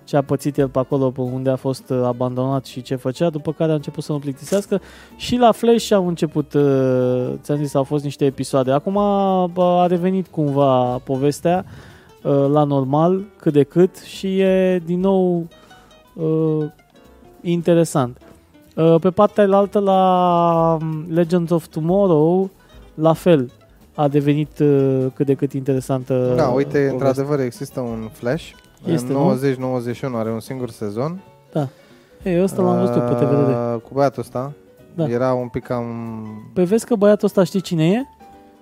ce a pățit el pe acolo, pe unde a fost uh, abandonat și ce făcea, după care a început să mă plictisească. Și la Flash au început, uh, ți-am zis, au fost niște episoade. Acum bă, a revenit cumva povestea uh, la normal, cât de cât, și e din nou uh, interesant. Uh, Pe partea altă, la um, Legends of Tomorrow, la fel, a devenit uh, cât de cât interesantă Da, uite, povestea. într-adevăr există un Flash. Este, nu? în 90-91 are un singur sezon. Ei, ăsta l-am văzut eu pe TVD. Uh, Cu băiatul ăsta. Da. Era un pic cam... Păi vezi că băiatul ăsta știi cine e?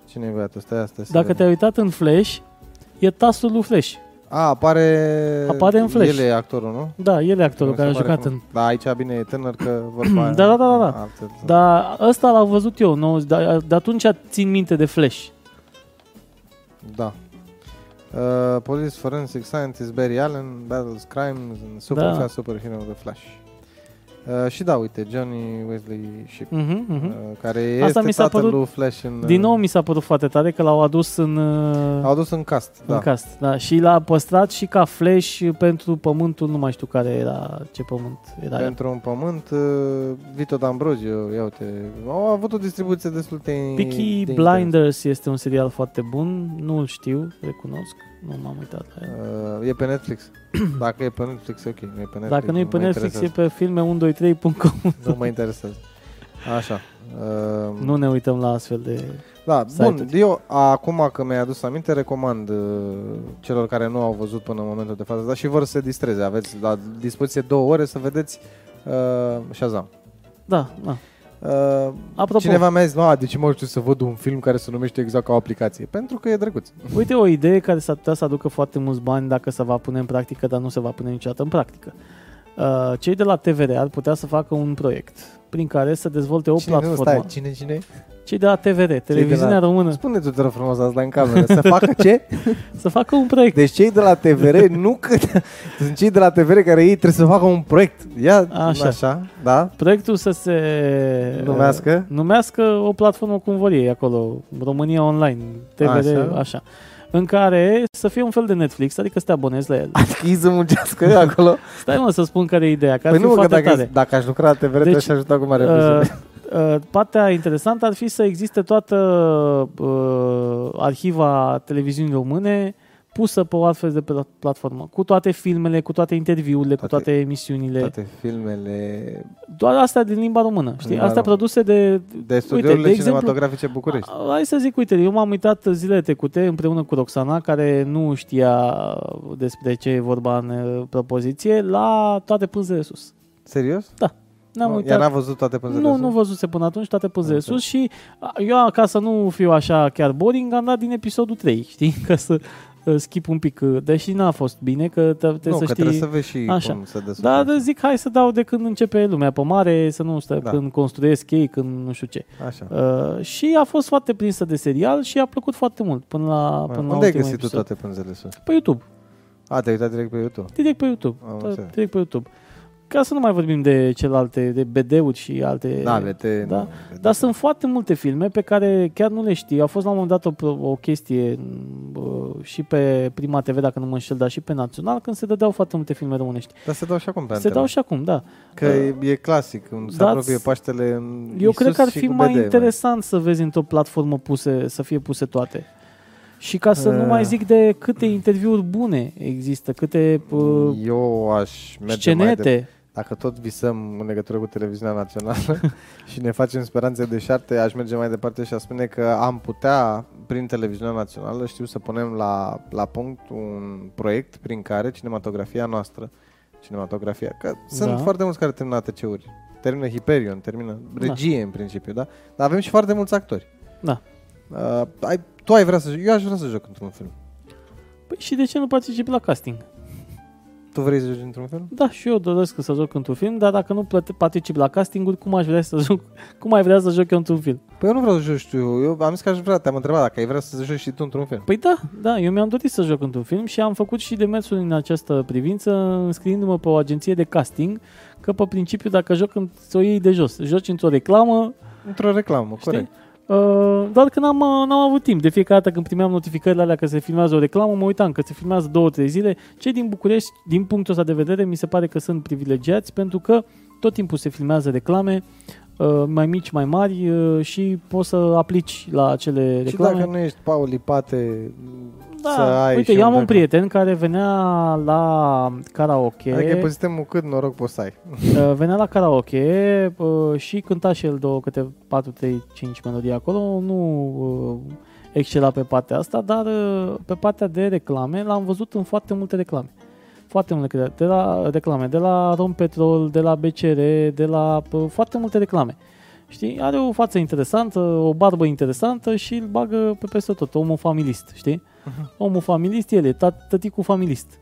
Cine e băiatul ăsta? Asta să Dacă vedem. te-ai uitat în Flash, e tasul lui Flash. A, apare... Apare în Flash. El e actorul, nu? Da, el e actorul Mi care a se pare jucat că- în... Da, aici bine e tânăr că vorba aia- Da, da, da, da, da. Altfel, Dar ăsta l-am văzut eu, nu? De, de atunci țin minte de Flash. Da. Uh, Police Forensic Scientist Barry Allen, Battles Crimes, and Super Da. Fast Superhero The Flash. Uh, și da, uite, Johnny Wesley Shipp, Mhm, mhm. uh, care Asta este mi s-a tatăl părut- lui Flash în... Din uh, nou mi s-a părut foarte tare că l-au adus în... uh, Au adus în cast, În da. cast, da. Și l-a păstrat și ca flash pentru pământul, nu mai știu care era, ce pământ era. el. Pentru un pământ, uh, Vito D'Ambrosio, ia uite, au avut o distribuție destul de Peaky de Blinders este un serial foarte bun, nu-l știu, recunosc, nu m-am uitat la el. Uh, e pe Netflix. Dacă e pe Netflix, e ok. Nu e pe Netflix, Dacă nu e pe mă Netflix, e interesează. pe filme123.com. Nu mă interesează. Așa. Uh, Nu ne uităm la astfel de... Da, bun, site-uri. eu acum că mi-ai adus aminte, recomand uh, celor care nu au văzut până în momentul de față, dar și vor să se distreze. Aveți la dispoziție două ore să vedeți uh, Shazam. Da, da. Uh, Apropo, cineva mi-a zis, "A, de ce mă știu să văd un film care se numește exact ca o aplicație? Pentru că e drăguț. uite o idee care s-ar putea să aducă foarte mulți bani dacă se va pune în practică, dar nu se va pune niciodată în practică. Uh, cei de la TVR ar putea să facă un proiect prin care să dezvolte o cine, nu, platformă. stai, cine, cine? Cei de la TVR, televiziunea română, Spune tu te rog frumos asta în cameră. Să facă ce? să facă un proiect. Deci cei de la TVR nu că sunt cei de la TVR care ei trebuie să facă un proiect. Ia Așa. așa, așa da? Proiectul să se Numească? uh, numească o platformă cum vor ei acolo, România Online, TVR, așa. Așa. Așa. În care să fie un fel de Netflix, adică să te abonezi la el. Ei să muncească acolo. Stai mă să spun care e ideea, că ar Păi fi nu, că foarte dacă, tare. dacă aș lucra la TVR, Deci, te-aș ajuta cu mare Uh, plăcere. uh, partea interesantă ar fi să existe toată uh, arhiva televiziunii române pusă pe o altfel de pla- platformă, cu toate filmele, cu toate interviurile, cu Toate- toate emisiunile, Toate filmele doar astea din limba română, știi? Limba astea română. produse de de studiourile de exemplu- cinematografice București. A- Hai să zic, uite, eu m-am uitat zilele trecute împreună cu Roxana, care nu știa despre ce e vorba în uh, propoziție, la toate pânzele sus. Serios? Ne-am Nu, uitat. Ea n-a văzut toate pânzele Nu, sus? nu văzuse până atunci toate pânzele Am sus și a, eu, ca să nu fiu așa chiar boring, am dat din episodul 3, știi? Ca să uh, skip un pic. uh, Deși n-a fost bine, că te- trebuie nu, să că știi... trebuie să vezi și Așa. cum se desfășoară. Dar zic, hai să dau de când începe lumea pe mare, să nu stă Da. când construiesc ei, când nu știu ce. Așa. Uh, și a fost foarte prinsă de serial și a plăcut foarte mult până la, până la Unde ai ultimul găsit tu episod. toate pânzele sus? Pe YouTube. A, te-ai uitat direct pe YouTube. Direct pe YouTube. Am Da, înțeles. direct pe YouTube. Ca să nu mai vorbim de celelalte, de BD-uri și alte... Da, vete, da. nu, Dar sunt foarte multe filme pe care chiar nu le știi. A fost la un moment dat o, o chestie uh, și pe Prima TV, dacă nu mă înșel, dar și pe Național, când se dădeau foarte multe filme românești. Dar se dau și acum pe Se antenă. dau și acum, da. Că e, e clasic, când se Dați- apropie Paștele în Eu Iisus cred că ar și fi cu mai BD, interesant să vezi într-o platformă puse, să fie puse toate. Și ca să nu Eh. mai zic de câte interviuri bune există, câte uh, Eu aș merge mai de scenete. Dacă tot visăm în legătură cu televiziunea națională și ne facem speranțe de șarte, aș merge mai departe și aș spune că am putea, prin televiziunea națională, știu să punem la, la punct un proiect prin care cinematografia noastră, cinematografia, că sunt Da. foarte mulți care termină ATC-uri, termină Hyperion, termină regie în principiu, da? Dar avem și foarte mulți actori. Da. Uh, ai, tu ai vrea să joci, eu aș vrea să joc într-un film. Păi și de ce nu participi la casting? Tu vrei să joci într-un film? Da, și eu doresc să joc într-un film, dar dacă nu plăte, particip la castinguri, cum aș vrea să joc, cum ai vrea să joc eu într-un film? Păi eu nu vreau să joci tu. Eu am zis că aș vrea, te-am întrebat dacă ai vrea să joci și tu într-un film. Păi da, da, eu mi-am dorit să joc într-un film și am făcut și demersul în această privință, înscriindu-mă pe o agenție de casting, că pe principiu dacă joc, să o iei de jos. Joci într-o reclamă, Într-o reclamă, Știi? corect. Uh, doar că n-am, uh, n-am avut timp. De fiecare dată când primeam notificările alea că se filmează o reclamă, mă uitam că se filmează două, trei zile. Cei din București, din punctul ăsta de vedere, mi se pare că sunt privilegiați pentru că tot timpul se filmează reclame uh, mai mici, mai mari uh, și poți să aplici la acele Și reclame. dacă nu ești Paul Lipate, să da, ai uite, și eu am un background. prieten care venea la karaoke. Adică pe sistemul cât noroc poți să ai. Uh, venea la karaoke uh, și cânta și el două, câte 4, 3, 5 melodii acolo. Nu uh, excela pe partea asta, dar uh, pe partea de reclame l-am văzut în foarte multe reclame. Foarte multe de la reclame, de la Rompetrol, de la BCR, de la uh, foarte multe reclame. Știi? Are o față interesantă, o barbă interesantă și îl bagă pe peste tot, omul familist, știi? Omul familist, el e tat- tăticul familist.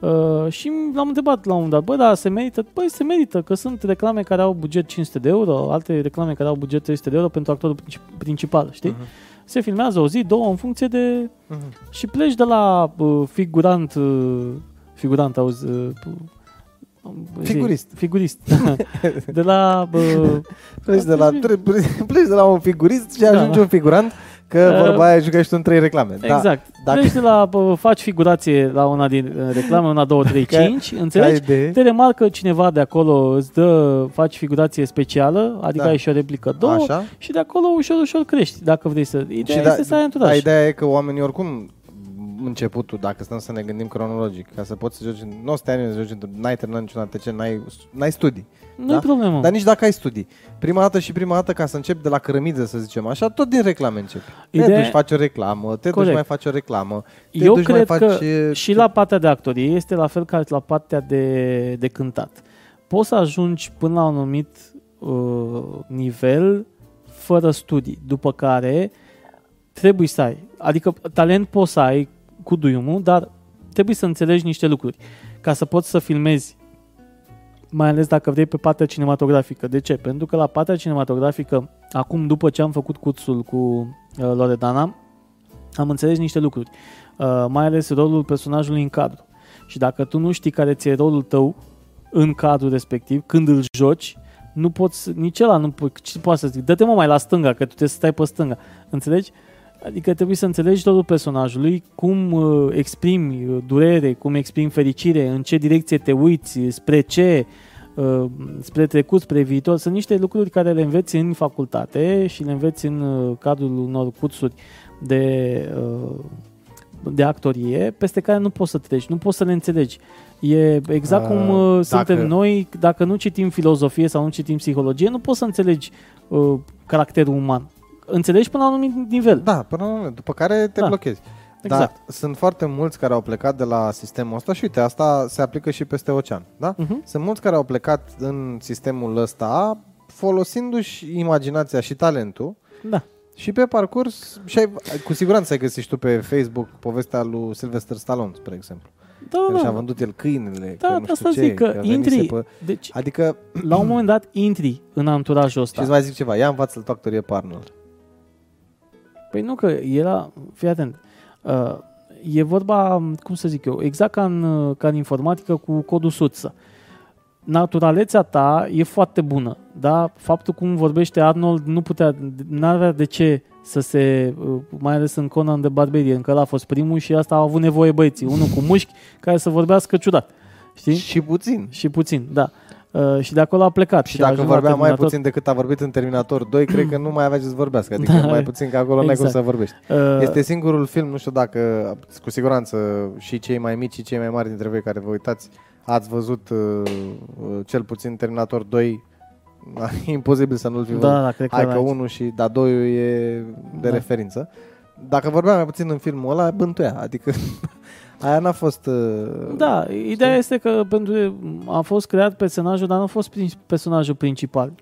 Uh, și l-am întrebat la un moment dat, bă, dar se merită? Băi, se merită, că sunt reclame care au buget 500 de euro, alte reclame care au buget 300 de euro pentru actorul princip- principal, știi? Mhm. Se filmează o zi, două, în funcție de... Mhm. Și pleci de la uh, figurant, uh, figurant, auzi... Uh, zi, Figurist. Figurist. de la... Uh, Pleci de la, pleci de la un figurist și ajungi Da. un figurant, că Uh, vorba aia jucai și tu în trei reclame. Da, exact. dacă- Pleci de la... Uh, faci figurație la una din uh, reclame, una, două, trei, Că- cinci, înțelegi? ai de... Te remarcă cineva de acolo, îți dă, faci figurație specială, adică Da. ai și o replică două Așa. și de acolo ușor, ușor crești, dacă vrei să... Ideea Și da, este să ai da, anturaj. ideea e că oamenii oricum începutul, dacă stăm să ne gândim cronologic, ca să poți să joci, nu o să te ani să joci, într- n-ai terminat niciun ATC, n-ai, n-ai studii. Nu e da? problemă. Dar nici dacă ai studii. Prima dată și prima dată, ca să începi de la cărămidă, să zicem așa, tot din reclame începi. Te Ideea- duci, faci o reclamă, te Corect. duci, mai faci o reclamă. Te Eu duci, cred mai că faci, e, și la partea de actorie este la fel ca la partea de, de cântat. Poți să ajungi până la un anumit uh, nivel fără studii, după care trebuie să ai. Adică talent poți să ai cu duiumul, dar trebuie să înțelegi niște lucruri ca să poți să filmezi mai ales dacă vrei pe partea cinematografică. De ce? Pentru că la partea cinematografică, acum după ce am făcut cursul cu uh, Loredana, am înțeles niște lucruri, uh, mai ales rolul personajului în cadru. Și dacă tu nu știi care ți-e rolul tău în cadrul respectiv, când îl joci, nu poți, nici ăla nu po- ce poate să zic, dă-te mă mai la stânga, că tu trebuie să stai pe stânga. Înțelegi? Adică trebuie să înțelegi rolul personajului, cum uh, exprimi uh, durere, cum exprimi fericire, în ce direcție te uiți, spre ce, uh, spre trecut, spre viitor. Sunt niște lucruri care le înveți în facultate și le înveți în uh, cadrul unor cursuri de, uh, de actorie, peste care nu poți să treci, nu poți să le înțelegi. E exact Uh, cum uh, dacă- suntem noi, dacă nu citim filozofie sau nu citim psihologie, nu poți să înțelegi uh, caracterul uman. Înțelegi până la un anumit nivel. Da, până la un moment, după care te Da. blochezi. Exact. Dar sunt foarte mulți care au plecat de la sistemul ăsta și uite, asta se aplică și peste ocean, da? Mhm. Sunt mulți care au plecat în sistemul ăsta folosindu-și imaginația și talentul Da. și pe parcurs, și ai, cu siguranță ai găsit și tu pe Facebook povestea lui Sylvester Stallone, spre exemplu. Da, Că și-a da. vândut el câinele, Da, că de nu știu asta ce, zic că venise intri, Pe... deci Adică, la un moment dat intri în anturajul și ăsta. îți mai zic ceva, ia învață-l tu actorie pe Arnold. Păi nu că era, fii atent, uh, e vorba, cum să zic eu, exact ca în, uh, ca în informatică cu codul suță. Naturalețea ta e foarte bună, da? Faptul cum vorbește Arnold nu putea, n-avea de ce să se, uh, mai ales în Conan de Barbarian, că ăla a fost primul și asta au avut nevoie băieții, unul cu mușchi care să vorbească ciudat, știi? Și puțin. Și puțin, da. Uh, și de acolo a plecat. Și a dacă ajuns la vorbea mai Terminator. puțin decât a vorbit în Terminator 2, cred că nu mai avea ce să vorbească. Adică Da, mai puțin, că acolo n-ai cum exact. să vorbești. Uh, Este singurul film, nu știu dacă, cu siguranță, și cei mai mici și cei mai mari dintre voi care vă uitați, ați văzut uh, uh, cel puțin Terminator 2. E imposibil să nu-l fi văzut. da, da, cred că, Hai că era- unul și da, doiul e de Da. referință. Dacă vorbea mai puțin în filmul ăla, bântuia. Adică aia n-a fost... uh, Da, ideea este că pentru a fost creat personajul, dar nu a fost prin- personajul principal.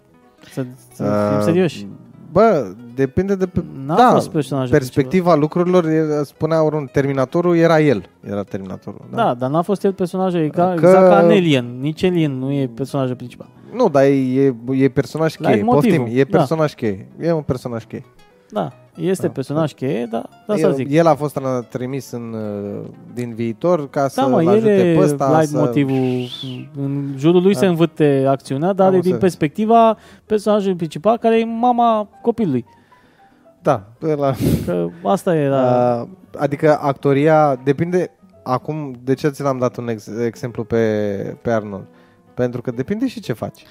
Să, să fim uh, serioși. Bă, depinde de... pe- N-a da, fost personajul perspectiva lucrurilor, e- spunea un Terminatorul, era el. Era Terminatorul. Da, da dar n-a fost el personajul, e ca, Că- exact ca în Alien. Nici Alien nu e personajul principal. Nu, dar e, e, e personaj cheie. Like motivul, Poftim, e da. personaj cheie. E un personaj cheie. Da, este Da. personaj cheie, da, da să el, zic. el a fost uh, trimis în, uh, din viitor ca Da, să mă, el ajute e pe ăsta light să... motivul. În jurul lui Da. se învârte acțiunea, dar Am e din înțeles. perspectiva personajului principal, care e mama copilului. Da, ăla, Că asta era... uh, adică actoria depinde acum, de ce ți l-am dat un ex, exemplu pe, pe Arnold? Pentru că depinde și ce faci.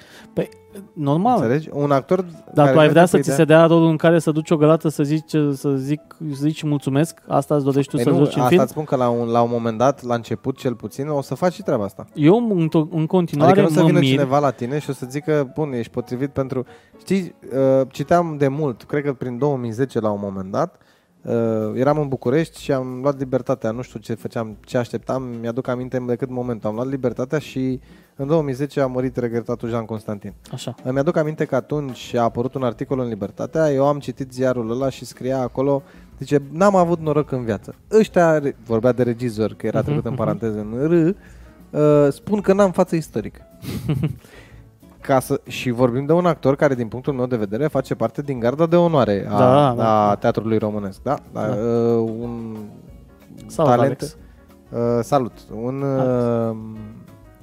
normal. Înțelegi? Un actor Dar care tu ai merge vrea pe să ți ideea- se dea rolul în care să duci o gălată să zici, să zic, să zici mulțumesc? Asta îți dorești tu Ei, să nu, duci în asta film? îți spun că la un, la un moment dat, la început cel puțin, o să faci și treaba asta. Eu în, to- în continuare Adică nu să mă vină mir. cineva la tine și o să zică, bun, ești potrivit pentru... Știi, uh, citeam de mult, cred că prin 2010 la un moment dat, uh, eram în București și am luat libertatea, nu știu ce făceam, ce așteptam, mi-aduc aminte decât momentul. Am luat libertatea și în 2010 a murit regretatul Jean Constantin. Așa. Îmi aduc aminte că atunci a apărut un articol în Libertatea, eu am citit ziarul ăla și scria acolo, zice, n-am avut noroc în viață. Ăștia, vorbea de regizor, că era Mhm, trecut în mhm. paranteză în R, uh, spun că n-am față istorică. Ca să, și vorbim de un actor care, din punctul meu de vedere, face parte din garda de onoare a, Da, a da. teatrului românesc. Da? da. Da. Uh, un Salut, talent, Alex. Uh, salut. Un, uh,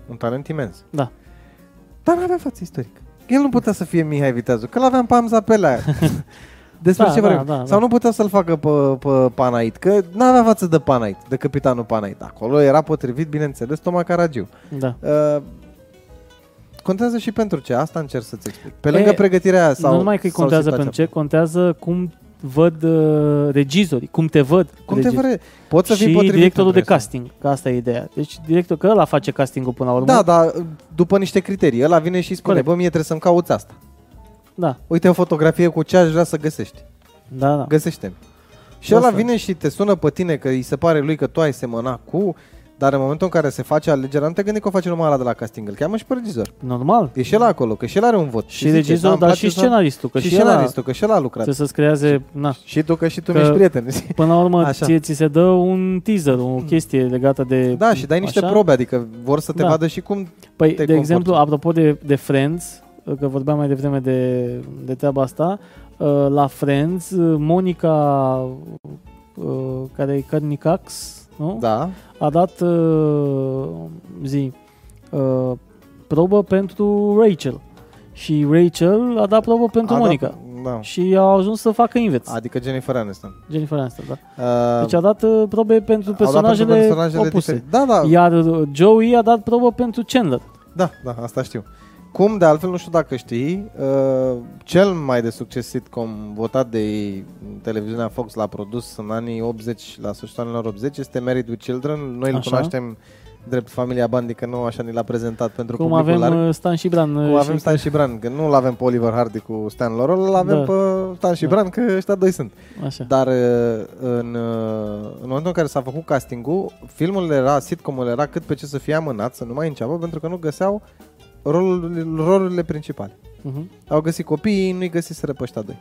un talent imens. Da. Dar nu avea față istorică. El nu putea să fie Mihai Viteazu, că l-aveam pe Amza pe alea. Despre Da, ce da, vorbim? da, Sau da. nu putea să-l facă pe, pe Panait, că nu avea față de Panait, de capitanul Panait. Acolo era potrivit, bineînțeles, Toma Caragiu. Da. Uh, contează și pentru ce, asta încerc să-ți explic. Pe lângă E, pregătirea aia sau nu numai că sau contează situația. pentru ce, contează cum văd uh, regizorii, cum te văd Cum te regizorii. vrei? Poți să fii și potrivit directorul de pentru asta. casting, că asta e ideea. Deci directorul, că ăla face castingul până la urmă. Da, dar după niște criterii. Ăla vine și spune, Corect. bă, mie trebuie să-mi cauți asta. Da, Uite o fotografie cu ce aș vrea să găsești. da, da. Găsește-mi. Și Asta. ăla vine și te sună pe tine că îi se pare lui că tu ai semăna cu, dar în momentul în care se face alegerea, nu te gândi că o face numai ăla de la casting, îl cheamă și pe regizor. Normal. E și el acolo, că și el are un vot. Și zice, regizorul, "Da, îmi dar place și să- scenaristul, că și, și, ăla scenaristul, că și el a lucrat. trebuie să-ți creeze, na, Și tu, că și tu Că- mi-ești prieten. până la urmă Așa. ție ți se dă un teaser, o chestie legată de... Da, și dai niște așa. probe, adică vor să te Da. vadă și cum... Păi, te de exemplu, comporți. apropo de, de Friends, că vorbeam mai devreme de, de treaba asta, uh, la Friends, uh, Monica, uh, care e Carnicax, nu? Da, a dat uh, zi uh, probă pentru Rachel. Și Rachel a dat probă pentru A, Monica. Da, da. Și au ajuns să facă invers. Adică Jennifer Aniston. Jennifer Aniston, da. Uh, Deci a dat uh, probe pentru au dat pentru personajele, personajele opuse. diferite. Da, da, Iar uh, Joey a dat probă pentru Chandler. Da, da, asta știu. Cum, de altfel, nu știu dacă știi, uh, cel mai de succes sitcom votat de ei, televiziunea Fox l-a produs în anii 80, la sfârșitul anilor 80, este Married with Children. Noi îl Așa. cunoaștem drept familia Bundy, că nu așa ni l-a prezentat pentru Cum publicul avem larg. uh, Stan și Bran. uh, Cum avem și- Stan și Bran, că nu l-avem pe Oliver Hardy cu Stan Laurel, îl avem Da. pe Stan și Da. Bran, că ăștia doi sunt. Așa. Dar uh, în, uh, în momentul în care s-a făcut castingul, filmul era, sitcomul era cât pe ce să fie amânat, să nu mai înceapă, pentru că nu găseau rolul, rolurile principale. Mhm. Au găsit copiii, nu-i găsiseră pe ăștia doi.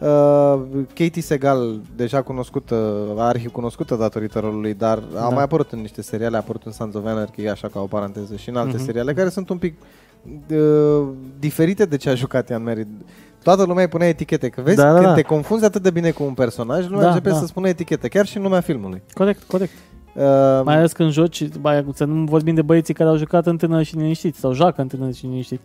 Uh, Katie Segal, deja cunoscută, arhi cunoscută datorită rolului, dar a Da. mai apărut în niște seriale, a apărut în Sons of Anarchy, așa ca o paranteză, și în alte Mhm. seriale care sunt un pic uh, diferite de ce a jucat ea în Married. Toată lumea îi punea etichete, că vezi, Da, da, când da. te confunzi atât de bine cu un personaj, lumea Da, începe da. să spună etichete, chiar și în lumea filmului. Corect, corect. Uh, Mai ales când joci, mai, să nu vorbim de băieții care au jucat în tânăr și liniștit sau joacă în tânăr și liniștit.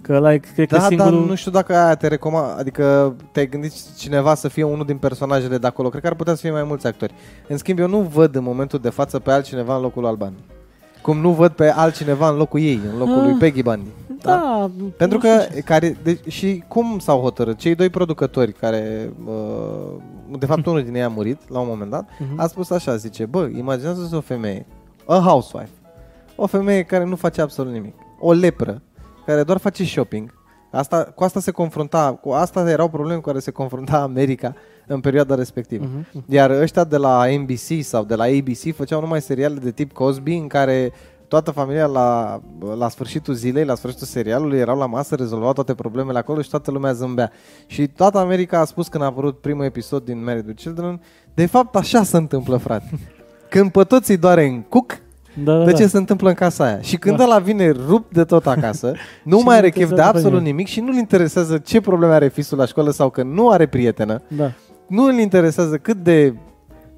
Că ăla e, cred că da, singurul... dar nu știu dacă aia te recomand, adică te-ai gândit cineva să fie unul din personajele de acolo. Cred că ar putea să fie mai mulți actori. În schimb, eu nu văd în momentul de față pe altcineva în locul lui Alban. Cum nu văd pe altcineva în locul ei, în locul Ah. lui Peggy Bundy. Da, Pentru nu că, știu ce- care, de, și cum s-au hotărât? Cei doi producători care, uh, de fapt unul din ei a murit la un moment dat, Mhm. a spus așa, zice, bă, imaginează-ți o femeie, a housewife, o femeie care nu face absolut nimic, o lepră, care doar face shopping, asta, cu asta se confrunta, cu asta erau probleme cu care se confrunta America în perioada respectivă. Mhm. Iar ăștia de la NBC sau de la ABC făceau numai seriale de tip Cosby în care toată familia la, la sfârșitul zilei, la sfârșitul serialului, erau la masă, rezolvau toate problemele acolo și toată lumea zâmbea. Și toată America a spus când a apărut primul episod din Married with Children, de fapt așa se întâmplă, frate. Când pe toți îi doare în cuc, Da, da, de da. ce se întâmplă în casa aia. Și când Da. ăla vine rupt de tot acasă, nu Și mai nu are chef de interesează pe absolut nimeni. nimic și nu-l interesează ce probleme are fisul la școală sau că nu are prietenă. Da. Nu îl interesează cât de...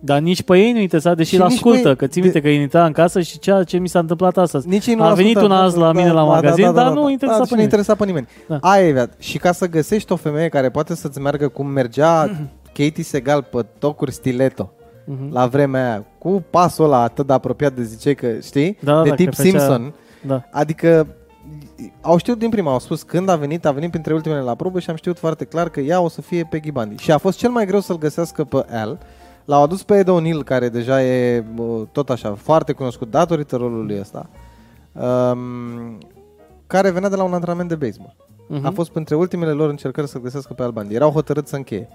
Dar nici pe ei nu interesa, deși Și îl nici ascultă, pe ei- că ții de- minte că îi intra în casă și ceea ce mi s-a întâmplat astăzi. Nici ei nu A l-au venit ascultat. un azi la mine la magazin, dar nu interesa da, pe și nu nimeni. interesa pe nimeni. Da. Aia e viața. Și ca să găsești o femeie care poate să-ți meargă cum mergea Katie Segal pe tocuri stiletto Mhm. la vremea aia, cu pasul ăla atât de apropiat de ziceai că, știi, Da, da, de da, tip că făcea- Simpson. Da. Adică au știut din prima, au spus când a venit, a venit printre ultimele la probă și am știut foarte clar că ea o să fie Peggy Bundy. Și a fost cel mai greu să-l găsească pe Al. L-au adus pe Ed O'Neill, care deja e bă, tot așa foarte cunoscut datorită rolului ăsta, um, care venea de la un antrenament de baseball. Mhm. A fost printre ultimele lor încercări să găsească pe Al Bundy. Erau hotărât să încheie.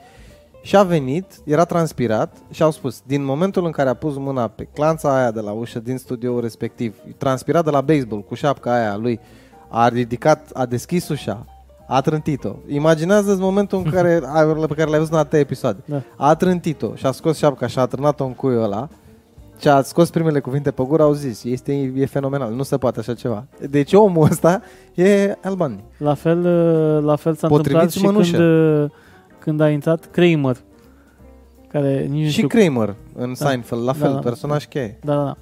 Și a venit, era transpirat și au spus, din momentul în care a pus mâna pe clanța aia de la ușă din studioul respectiv, transpirat de la baseball cu șapca aia a lui, a ridicat, a deschis ușa, a trântit-o. Imaginează-ți momentul în care, pe care l-ai văzut în alte episoade. Da. A trântit-o și a scos șapca și a trânat-o în cuiul ăla și a scos primele cuvinte pe gură, au zis, este, e fenomenal, nu se poate așa ceva. Deci omul ăsta e Al Bundy. La fel, uh, la fel s-a Potrivit întâmplat și mănușă. când, uh, când a intrat Kramer, care nici nu Și știu... Kramer în Da. Seinfeld, la Da, fel, da. personaj cheie. Da, da, da.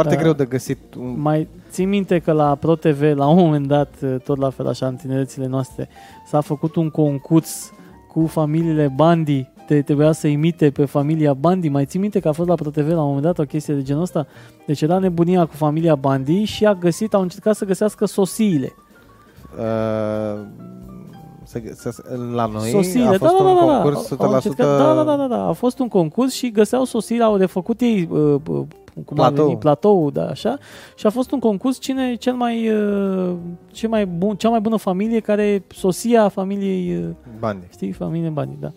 Foarte Da. greu de găsit un... Mai țin minte că la ProTV, la un moment dat, uh, tot la fel așa, în tinerețile noastre, s-a făcut un concurs cu familiile Bandi, te trebuia să imite pe familia Bandi. Mai țin minte că a fost la ProTV la un moment dat o chestie de genul ăsta? Deci era nebunia cu familia Bandi și a găsit, au încercat să găsească sosiile. Uh, să, să, la noi sosiile, a fost da, da, un da, da, concurs Au 100% încercat- da, da, da, da, da, a fost un concurs și găseau sosiile, au refăcut ei uh, uh, cum Platou. a venit, platou, da, așa, și a fost un concurs cine e cel mai, uh, cel mai bun, cea mai bună familie care e sosia familiei, uh, bani. știi, familie Bani, da.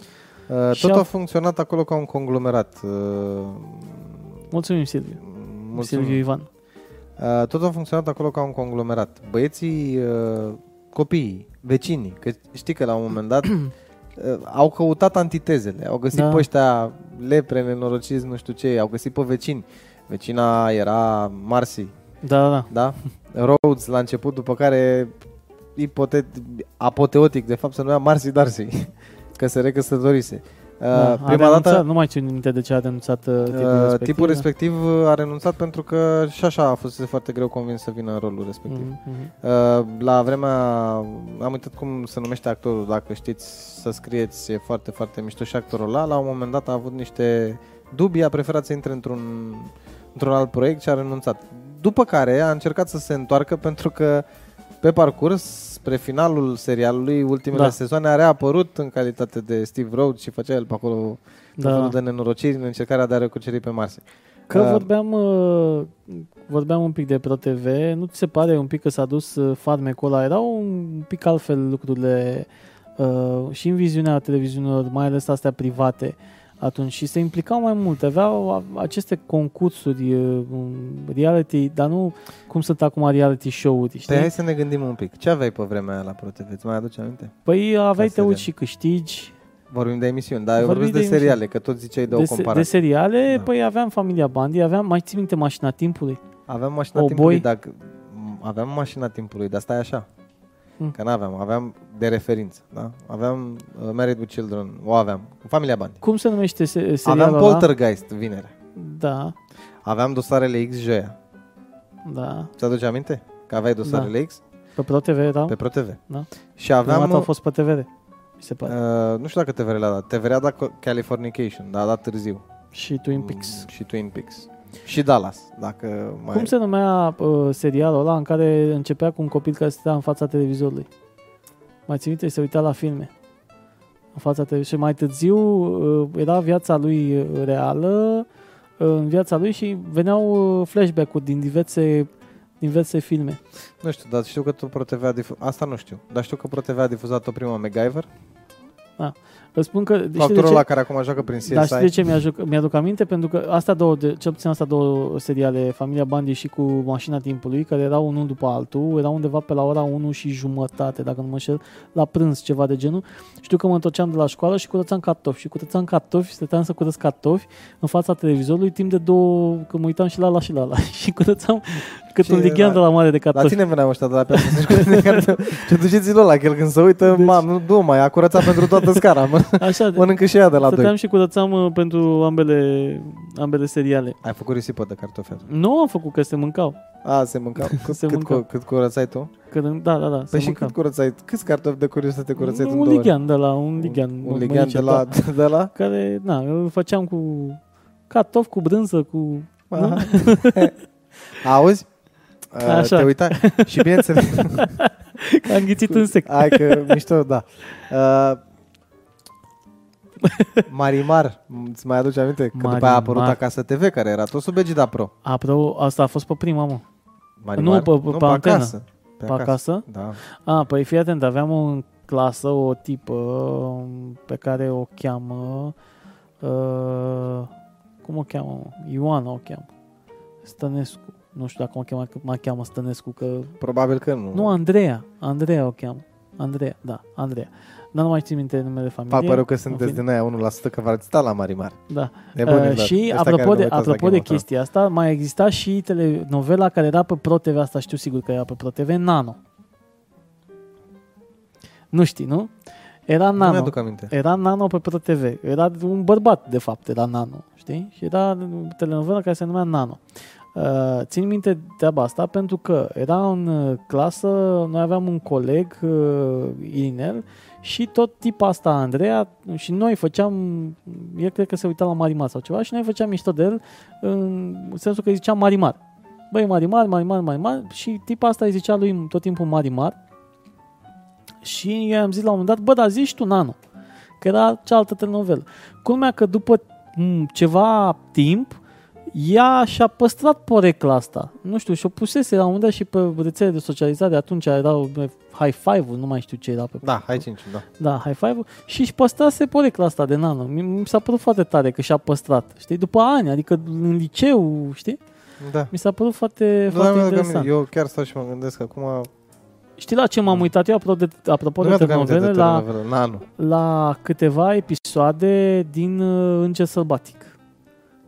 Uh, Și tot a- a funcționat acolo ca un conglomerat. Uh, Mulțumim, Silviu. mulțumim. Silviu Ivan. Uh, tot a funcționat acolo ca un conglomerat. Băieții, uh, copiii, vecinii, că știi că la un moment dat uh, au căutat antitezele, au găsit Da. pe ăștia lepre, nenorociți, nu știu ce, au găsit pe vecini. Vecina era Marcy, Da, da, da. da? Rhodes la început, după care ipotet, apoteotic, de fapt se numea Marcy Darcy, că se recăsătorise. Uh, da. A prima renunțat, dată nu mai țin minte de ce a renunțat uh, tipul uh, respectiv. tipul da. respectiv a renunțat pentru că și așa a fost foarte greu convins să vină în rolul respectiv. Mhm, mhm. Uh, la vremea, am uitat cum se numește actorul, dacă știți să scrieți, e foarte, foarte mișto și actorul ăla. La un moment dat a avut niște dubii, a preferat să intre într-un, într-un alt proiect și a renunțat. După care a încercat să se întoarcă pentru că pe parcurs, spre finalul serialului, ultimele Da. sezoane, a reapărut în calitate de Steve Rhodes și făcea el pe acolo tot Da. felul de nenorociri în încercarea de a recuceri pe Mars. Că Uh, vorbeam, uh, vorbeam un pic de ProTV, nu ți se pare un pic că s-a dus uh, farmecul ăla? Erau un pic altfel lucrurile uh, și în viziunea televiziunilor, mai ales astea private atunci și se implicau mai mult. Aveau a- aceste concursuri, uh, un reality, dar nu cum sunt acum reality show-uri, știi? Păi hai să ne gândim un pic. Ce aveai pe vremea aia la ProTV? Îți mai aduce aminte? Păi aveai Ca te uiți serial. și câștigi Vorbim de emisiuni, dar eu Vorbim vorbesc de, de seriale, că tot ziceai de, de, o se- comparație. de seriale, Da. păi aveam Familia Bandi, aveam, mai ții minte Mașina Timpului? Aveam mașina Oh, timpului, boy. dacă aveam mașina timpului, dar stai așa. Mm. Că n-aveam, aveam de referință, da? Aveam uh, Married with Children, o aveam, cu familia Bandi. Cum se numește se- serialul Aveam ăla? Poltergeist vinere. Da, Aveam dosarele X joia. da. Ți aduce aminte? Că aveai dosarele X Pe ProTV erau? pe ProTV. Da. Și Aveam, aveam, au fost pe TVR, mi se pare. uh, nu știu dacă TVR l-a dat. TVR a dat Co- Californication, dar a dat târziu. și Twin Peaks. Mm, Și Twin Peaks. Și Dallas, dacă mai... Cum se numea uh, serialul ăla în care începea cu un copil care stătea în fața televizorului? Mai țin minte, se uita la filme. În fața televizorului. Și mai târziu uh, era viața lui uh, reală, uh, în viața lui și veneau uh, flashback-uri din diverse, diverse filme. Nu știu, dar știu că tot ProTV a difuzat... Asta nu știu. Dar știu că ProTV a difuzat o prima MacGyver. Îți spun că... știi de Factorul ce? ăla care acum joacă prin CSI. Dar știi de ce mi-aduc, mi-aduc aminte? Pentru că astea două, de, cel puțin astea două seriale, Familia Bandi și cu Mașina Timpului, care erau unul după altul, erau undeva pe la ora 1 și jumătate, dacă nu mă înșel, la prânz, ceva de genul. Știu că mă întorceam de la școală și curățam cartofi. Și curățam cartofi, stăteam să curăț cartofi în fața televizorului timp de două, că mă uitam și la la și la la. și curățam cât Și un lighean la- de la mare de La cartofi. tine veneau ăștia de la piață să-și curățe Ce duceți-l la el când se uită, Deci- mam, nu, nu mai, a curățat pentru toată scara, mă. Așa, de, Mănâncă și ea de la stăteam doi. și curățam uh, pentru ambele, ambele seriale. Ai făcut risipă de cartofi atunci. Nu am făcut că se mâncau. A, se mânca. Cât, Se cât, mâncau. cu, cât curățai tu? Că, da, da, da. se Păi și mâncau. cât curățai? Câți cartofi de curiozitate curățai tu în Un două ore? lighean de la, un lighean. Un mă- lighean măice, de la, da, de la? care, na, îl făceam cu cartof, cu brânză, cu... Aha. Auzi? A, Așa. Te uitai? Și bineînțeles, Că am ghițit în sec. hai că mișto, da. Uh, Marimar, îți mai aduce aminte? Că după aia a apărut Marimar. Acasă TV, care era tot sub egida Pro. Apropo, asta a fost pe prima, mă. Marimar? Nu, pe- pe antenă. acasă. Pe, Pe acasă? Da. A, păi fii atent, aveam în clasă o tipă um, pe care o cheamă... Uh, cum o cheamă? mă? Ioana o cheamă. Stănescu. Nu știu dacă mă cheamă, mă cheamă Stănescu, că... Probabil că nu. Nu, Andreea. Andreea o cheamă. Andreea, da, Andreea. Dar nu mai țin minte numele familiei. Fac păreu că În sunteți fine, din aia 1% că v-ați stat la Marimar. Da. Nebunilor. Uh, și Ăștia care apropo nu de, uitați la apropo Game de of Thrones. chestia asta, mai exista și telenovela care era pe Pro TV, asta știu sigur că era pe Pro TV, Nano. Nu știi, nu? Era Nu Nano. mi-aduc aminte. Era Nano pe Pro TV. Era un bărbat, de fapt, era Nano, știi? Și era telenovela care se numea Nano. Uh, țin minte treaba asta pentru că era în uh, clasă, noi aveam un coleg, uh, Inel, și tot tipa asta, Andreea, și noi făceam, el cred că se uita la Marimar sau ceva, și noi făceam mișto de el în sensul că ziceam Marimar. Băi, Marimar, Marimar, Marimar, și tipa asta îi zicea lui tot timpul Marimar, și eu i-am zis la un moment dat, bă, dar zici tu Nano, că era cealaltă telenovelă. Culmea că după m, ceva timp, ea și-a păstrat porecla asta. Nu știu, și-o pusese la un moment dat și pe rețele de socializare, atunci erau high five-ul, nu mai știu ce era pe Da, hai 5, da. da, high five și își păstrase porecla asta de nano. Mi, mi s-a părut foarte tare că și-a păstrat, știi? După ani, adică în liceu, știi? Da. Mi s-a părut foarte, Nu, foarte mi-aduc interesant. aminte. Eu chiar stau și mă gândesc acum... Știi la ce m-am uitat eu apropo de, apropo Nu de mi-aduc aminte de telenovele? La, telenovelă. Nanu. la câteva episoade din uh, Înger Sălbatic.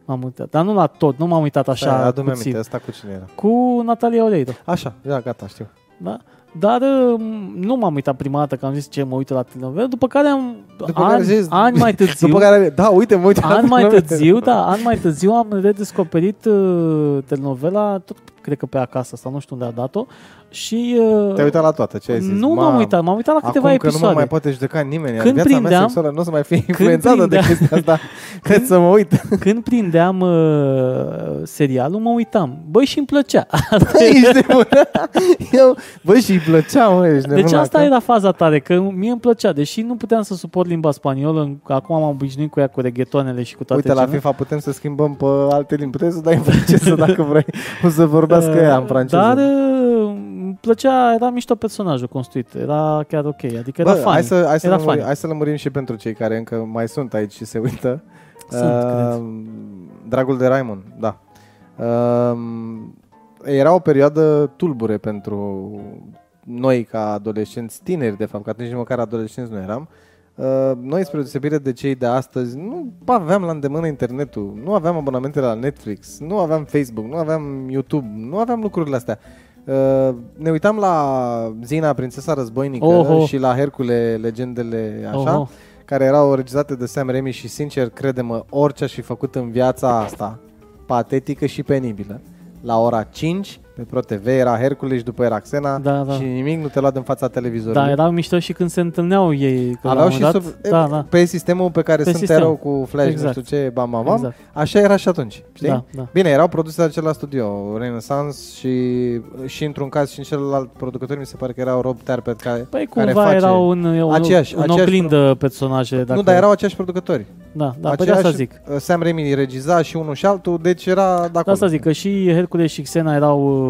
M-am uitat, dar nu la tot, nu m-am uitat așa Stai, adu-mi puțin. aminte, asta cu cine era? Cu Natalia Oreiro, Așa, da, gata, știu. da? Dar uh, nu m-am uitat prima dată că am zis ce mă uit la telenovele, după care am După ani, care zici- ani mai târziu, După care, da, uite, mă uit la An mai telenovele. târziu, da, an mai târziu am redescoperit uh, telenovela, tot cred că pe acasă sau nu știu unde a dat-o și uh, Te-ai uitat la toate, ce ai zis? nu m-am Mam, uitat, m-am uitat la câteva Acum că nu episoade. mă mai poate judeca nimeni, Când viața mea prindeam- sexuală nu o să mai fie influențată de prindeam- chestia asta, cât să mă uit. Când prindeam uh, serialul, mă uitam. Băi, și îmi plăcea. ești nebun. Eu, bă, și îi plăcea, mă, ești nebun. Deci asta acum. era faza tare, că mie îmi plăcea, deși nu puteam să suport limba spaniolă, că acum am obișnuit cu ea, cu reghetonele și cu toate Uite, la cele. FIFA putem să schimbăm pe alte limbi. Puteți să dai în franceză dacă vrei. O să vorbească ea în franceză. Dar uh, îmi plăcea, era mișto personajul construit, era chiar ok, adică era Bă, funny. hai să, hai, să era lămurim, funny. hai să lămurim și pentru cei care încă mai sunt aici și se uită. Sunt, Uh, Dragul de Raimond, da. Uh, era o perioadă tulbure pentru noi ca adolescenți, tineri de fapt, că atunci nici măcar adolescenți nu eram. Uh, noi, spre deosebire de cei de astăzi, nu aveam la îndemână internetul, nu aveam abonamente la Netflix, nu aveam Facebook, nu aveam YouTube, nu aveam lucrurile astea. Uh, ne uitam la Zina, Prințesa Războinică Oho. și la Hercule, Legendele, așa Oho. care erau regizate de Sam Raimi și sincer, crede-mă, orice aș fi făcut în viața asta, patetică și penibilă, la ora 5 pe Pro TV era Hercules și după era Xena Da, da. și nimic nu te lua în fața televizorului. Da, erau mișto și când se întâlneau ei. Că la Aveau un și moment sub, dat, da, da, pe sistemul pe care Pe sunt sistem. erou cu flash, Exact. nu știu ce, bam, bam, bam. exact. Așa era și atunci, știi? Da, da. Bine, erau produse de același studio, Renaissance și, și într-un caz și în celălalt producător mi se pare că erau Rob Terpet care, Păi care cumva face... erau în, în, Aceeași- în aceeași oglindă personaje. Dacă... Nu, dar erau aceiași producători. Da, da, pe de asta Aceeași- zic. Uh, Sam Raimi regiza și unul și altul, deci era de De acolo. asta zic că și Hercules și Xena erau uh,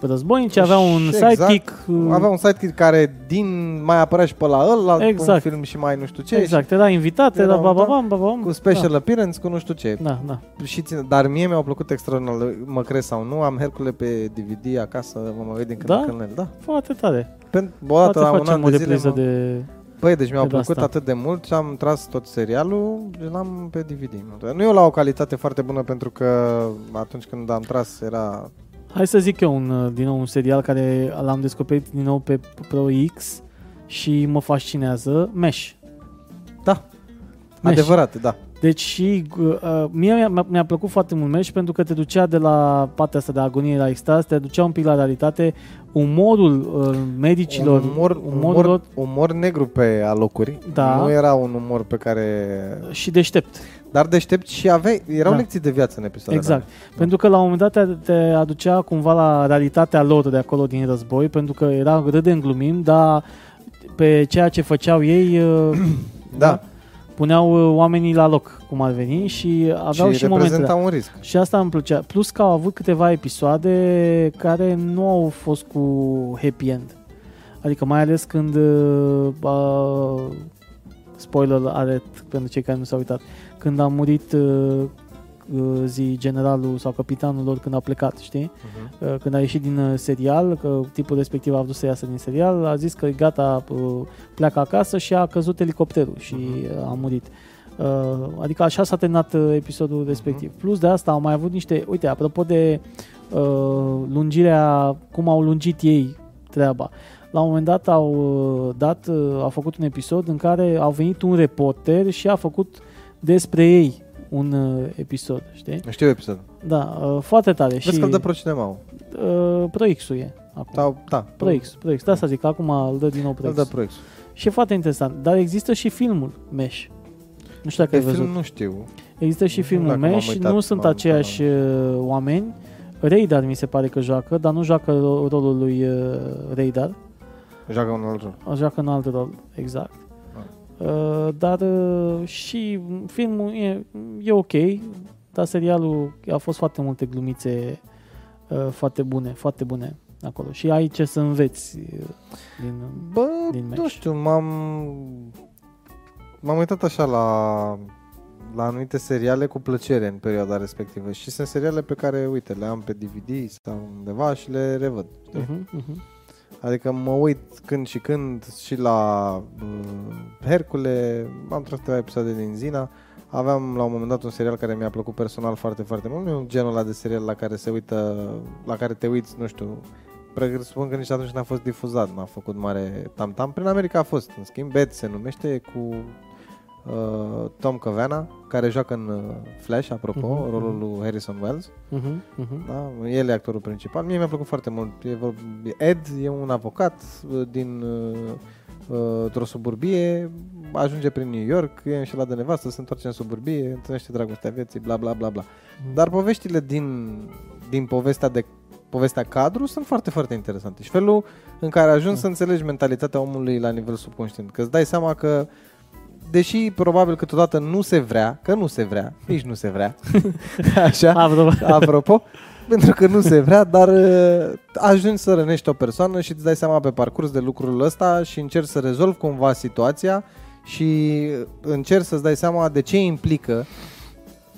războinici, aveau un Și exact, sidekick. uh, Avea un sidekick care din mai apărea și pe la ăla, exact. Exact. un film și mai nu știu ce. Exact, era invitat, Era era un- bababam, bababam. Și cu special appearance, cu nu știu ce. Da, da. Și ține, dar mie mi-au plăcut extraordinar, mă crezi sau nu, am Hercule pe DVD acasă, mă mai uit din când Da? în când. în el, Da. Foarte tare. Pentru, o Poate dată la un facem an o de zile, repriză mă... de... Băi, deci mi-au de plăcut asta. atât de mult și am tras tot serialul și l-am pe DVD. Nu e la o calitate foarte bună pentru că atunci când am tras era... Hai să zic eu un, uh, din nou un serial care l-am descoperit din nou pe Pro X și mă fascinează, Mesh. Da, Mesh. adevărat, da. Deci și uh, mie mi-a, mi-a plăcut foarte mult Mesh pentru că te ducea de la partea asta de agonie la extaz, te ducea un pic la realitate, umorul uh, medicilor, Un umor, umorul umor, umor negru pe alocuri. Da. Nu era un umor pe care... și deștept. Dar deștept și aveai... Erau Da. lecții de viață în episoadele Exact. Pentru că la un moment dat te, te aducea cumva la realitatea lor de acolo din război, pentru că era râdem glumim, dar pe ceea ce făceau ei uh, Da. puneau uh, oamenii la loc, cum ar veni, și aveau și, și, momentele. reprezenta un risc. Și asta îmi plăcea. Plus că au avut câteva episoade care nu au fost cu happy end. Adică mai ales când uh, uh, spoiler alert pentru cei care nu s-au uitat. Când a murit uh, uh, zi generalul sau capitanul lor când a plecat, știi? Uh-huh. Uh, Când a ieșit din uh, serial, că tipul respectiv a vrut să iasă din serial, a zis că gata, uh, pleacă acasă și a căzut elicopterul și Mhm. uh, a murit. Uh, Adică așa s-a terminat uh, episodul respectiv. Plus de asta au mai avut niște, uite, apropo de uh, lungirea, cum au lungit ei treaba. La un moment dat au uh, dat, uh, au făcut un episod în care au venit un reporter și a făcut despre ei un uh, episod, știi? Știu episodul. Da, uh, foarte tare. Vezi și că îl dă pro cinema uh, Pro X-ul e acum. Sau, da. Pro X, Pro X. De asta zic, acum îl dă din nou Pro Îl X. dă pro X. Și e foarte interesant. Dar există și filmul Mesh. Nu știu dacă Pe ai văzut. film nu știu. Există și Nu știu filmul dacă m-am Mesh, uitat, nu sunt m-am aceiași uh, oameni. Radar mi se pare că joacă, dar nu joacă ro- rolul lui uh, Radar. Joacă un alt rol. Joacă în alt rol, exact. Ah. Uh, dar uh, și filmul e, e ok, dar serialul a fost foarte multe glumițe uh, foarte bune, foarte bune acolo. Și ai ce să înveți uh, din... Bă, Din nu Mesh. știu, m-am... M-am uitat așa la, la anumite seriale cu plăcere în perioada respectivă și sunt seriale pe care, uite, le am pe DVD sau undeva și le revăd. știi? Uh-huh, uh-huh. Adică mă uit când și când și la uh, Hercule, am tras câteva episoade din Zina, aveam la un moment dat un serial care mi-a plăcut personal foarte, foarte mult, nu e un genul ăla de serial la care se uită, la care te uiți, nu știu, presupun că nici atunci n-a fost difuzat, n-a făcut mare tam-tam. Prin America a fost, în schimb, Bad se numește cu uh, Tom Cavana, care joacă în uh, Flash, apropo, Mhm, uh-huh, rolul mhm. lui Harrison Wells. Uh-huh, uh-huh. Da? El e actorul principal. Mie mi-a plăcut foarte mult. E vor- Ed e un avocat uh, din uh, uh, o suburbie, ajunge prin New York, e înșelat de nevastă, se întoarce în suburbie, întâlnește dragostea vieții, bla bla bla bla. Dar poveștile din, din povestea de povestea cadru sunt foarte, foarte interesante. Și felul în care ajungi Da. să înțelegi mentalitatea omului la nivel subconștient. Că îți dai seama că deși probabil câteodată nu se vrea, că nu se vrea, nici nu se vrea, așa, Apropo. apropo, pentru că nu se vrea, dar uh, ajungi să rănești o persoană și îți dai seama pe parcurs de lucrul ăsta și încerci să rezolvi cumva situația și încerci să-ți dai seama de ce implică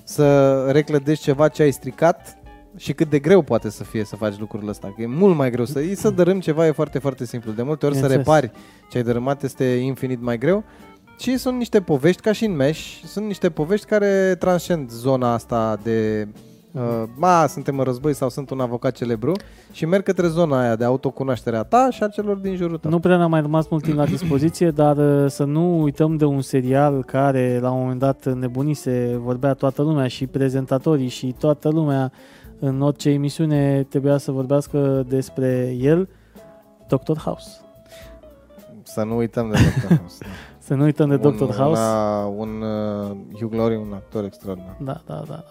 să reclădești ceva ce ai stricat și cât de greu poate să fie să faci lucrul ăsta. Că e mult mai greu să e să dărâm ceva e foarte, foarte simplu. De multe ori să Bineînțeles. repari ce ai dărâmat este infinit mai greu. Și sunt niște povești, ca și în Mesh, sunt niște povești care transcend zona asta de uh, ma, suntem în război sau sunt un avocat celebru și merg către zona aia de autocunoaștere a ta și a celor din jurul tău. Nu prea ne-a mai rămas mult timp la dispoziție, dar uh, să nu uităm de un serial care la un moment dat nebunise, vorbea toată lumea și prezentatorii și toată lumea în orice emisiune trebuia să vorbească despre el, Dr. House. Să nu uităm de Dr. House. Să nu uităm de un, Dr. House. Una, un uh, Hugh Laurie, un actor extraordinar. Da, da, da. da.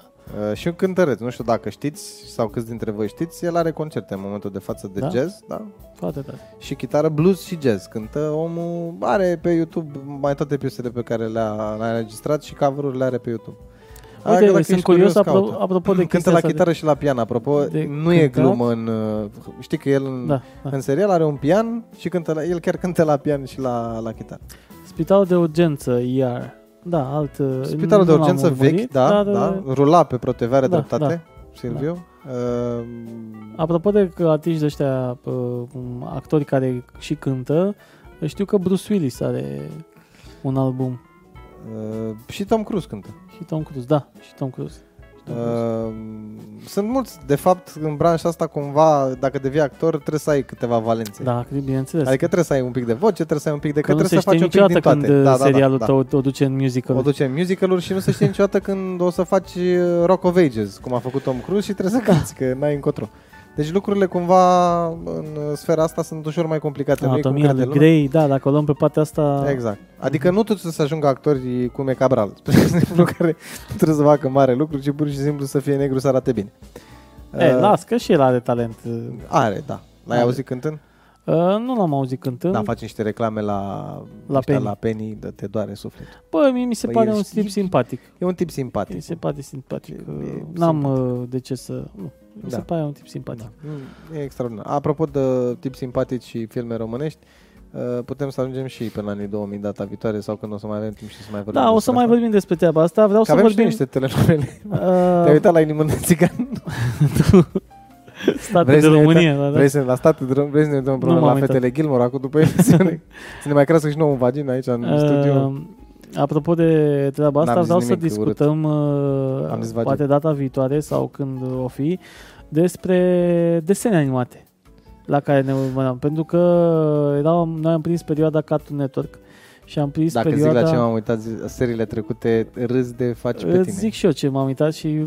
Uh, și un cântăreț, nu știu dacă știți sau câți dintre voi știți, el are concerte în momentul de față de Da? jazz, da? Foarte tare. Și chitară blues și jazz. Cântă omul, are pe YouTube mai toate piesele pe care le-a, le-a înregistrat și cover-urile are pe YouTube. Uite, Adică dacă sunt ești curios, curios, apro- caută. apropo de Cântă chestia la asta de- chitară și la pian, apropo, de nu e cântat. glumă în... uh, Știi că el în, Da, da. în serial are un pian și cântă la, el chiar cântă la pian și la, la chitară. Spitalul de urgență, ER. Da, alt... uh, Spitalul de nu l-am urgență urmărit, vechi, da, dar, da, uh, rula pe protevare da, dreptate, Silviu. Uh, Apropo de că artiști de ăștia, uh, actori care și cântă, știu că Bruce Willis are un album. uh, și Tom Cruise cântă. Și Tom Cruise, da, și Tom Cruise. Și Tom Cruise. Uh, sunt mulți, de fapt, în branșa asta, cumva, dacă devii actor, trebuie să ai câteva valențe. Da, cred, bineînțeles. Adică trebuie să ai un pic de voce, trebuie să ai un pic de... că nu se trebuie să știe faci un pic niciodată din când toate. uh, serialul tău o duce în musical. O duce în musical și nu se știe niciodată când o să faci uh, Rock of Ages, cum a făcut Tom Cruise și trebuie să cânti, că n-ai încotro. Deci lucrurile cumva în sfera asta sunt ușor mai complicate. nu e cum Anatomia crede lui lumea. Grey, da, dacă o luăm pe partea asta... Exact. Adică nu toți să ajungă actori cum e Cabral, spre exemplu, care nu trebuie să facă mare lucru, ci pur și simplu să fie negru să arate bine. E, Uh, las, că și el are talent. Uh, Are, da. L-ai Are. auzit cântând? nu l-am auzit cântând. Da, faci niște reclame la, La ăștia Penny. la Penny, de te doare sufletul. Bă, mie mi se Păi pare el un știe- tip simpatic. E un tip simpatic. Mi se pare simpatic. E- Uh, e N-am simpatic. uh, de ce să... Nu. Mi Da. se pare un tip simpatic. Da. Mm, E extraordinar. Apropo de tip simpatici și filme românești, uh, putem să ajungem și pe la anii 2000 data viitoare sau când o să mai avem timp și să mai vorbim Da, o să despre mai asta. vorbim despre treaba asta. Vreau Că să avem și vorbim... niște telenovele. Uh, Te-ai uitat la Inimă de Țigan? state Vrei de să ne România. Da, da. Vrei să la state de vrei să ne uităm împreună Nu la m-am uitat. fetele Gilmore acum după emisiune? să ne mai crească și nouă un vagin aici în studio. Uh, apropo de treaba asta, N-am zis vreau să nimic urât. discutăm uh, Am zis vagin. poate data viitoare sau când o fi despre desene animate la care ne urmăream. Pentru că erau, noi am prins perioada Cartoon Network și am prins Dacă perioada... zic la ce m-am uitat zi- seriile trecute, râs de faci pe Îți tine. zic și eu ce m-am uitat și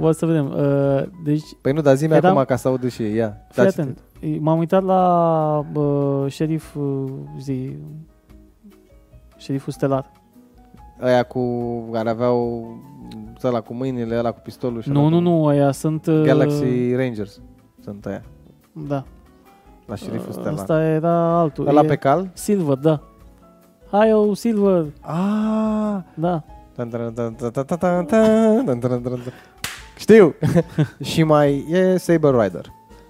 o să vedem. Uh, deci, Păi nu, dar zi-mi Eram- acum ca să aud și ei. Ia, fii dați-te. atent. M-am uitat la uh, șerif, uh, zi, șeriful stelar. Aia cu care aveau ăla cu mâinile, ăla cu pistolul și Nu, nu, nu, aia sunt... Galaxy Rangers sunt aia. Da. La șeriful ăla. Asta era altul. Ăla pe cal? Silver, da. Hai, o Silver. Ah, da. Știu. și mai e Saber Rider.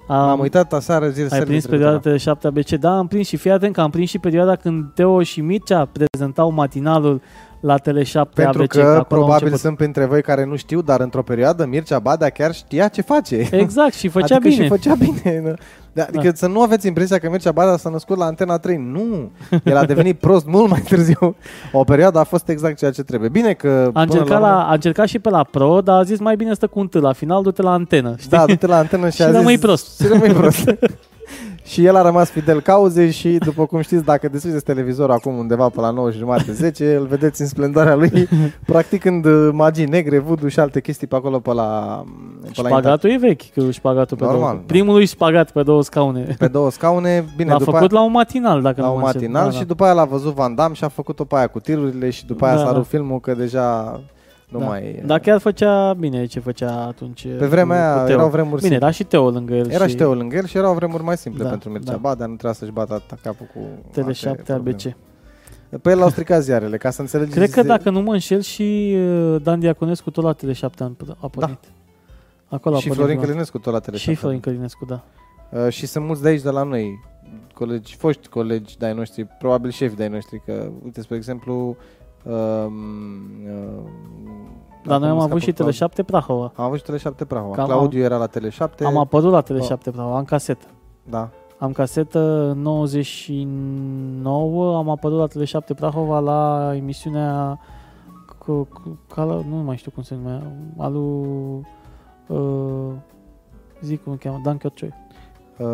Am, am uitat aseară zile Ai prins perioada de 7 ABC, da, am prins și fii atent că am prins și perioada când Teo și Mircea prezentau matinalul la Tele 7 Pentru ABC. că acolo au probabil început. sunt printre voi care nu știu, dar într-o perioadă Mircea Badea chiar știa ce face. Exact, și făcea adică bine. și făcea bine. nu? Da, adică Da. să nu aveți impresia că Mircea Badea s-a născut la Antena 3. Nu! El a devenit prost mult mai târziu. O perioadă a fost exact ceea ce trebuie. Bine că... A până încercat, la, urmă- la, a încercat și pe la Pro, dar a zis mai bine stă cu un T. La final du-te la antenă. Știi? Da, du-te la antenă și, Și a zis, rămâi prost. Și rămâi prost. Și el a rămas fidel cauzei și, după cum știți, dacă deschideți televizorul acum undeva pe la 9 și jumate, 10, îl vedeți în splendoarea lui, practicând uh, magii negre, voodoo și alte chestii pe acolo pe la... Pe la inter- Șpagatul e vechi, că șpagatul pe Normal, două. da. Primul lui șpagat pe două scaune. pe două scaune, bine, L-a după făcut aia, la un matinal, dacă la nu un mă înșel. matinal Da, și da. după aia l-a văzut Van Damme și a făcut-o pe aia cu tirurile și după aia Da, s-a da. rupt filmul că deja nu da. mai... Dar chiar făcea bine ce făcea atunci. Pe vremea cu aia Teo. erau vremuri Bine, simple. era și Teo lângă el. Era și și Teo lângă el și erau vremuri mai simple Da, pentru Mircea da. Badea, nu trebuia să-și bată atâta capul cu Tele alte 7 probleme. ABC. Pe el l-au stricat ziarele, ca să înțelegeți. Cred că dacă nu mă înșel și uh, Dan Diaconescu tot la Tele 7 a a pornit. Acolo a și pornit Florin prima. Călinescu tot la tele. Și Florin Călinescu, da. Uh, și sunt mulți de aici de la noi, colegi, foști colegi de-ai noștri, probabil șefi de-ai noștri, că, uite, spre exemplu, um, uh, Dar noi am acum avut scapă și Tele Claudiu. 7 Prahova. Am avut și Tele 7 Prahova. Cam Claudiu era la Tele 7. Am apărut la Tele Oh. 7 Prahova, am casetă. Da. Am casetă în 99, am apărut la Tele 7 Prahova la emisiunea cu, cu, cala, nu mai știu cum se numea, alu uh, zic cum îl cheamă, Dan Chiorcioi. Uh,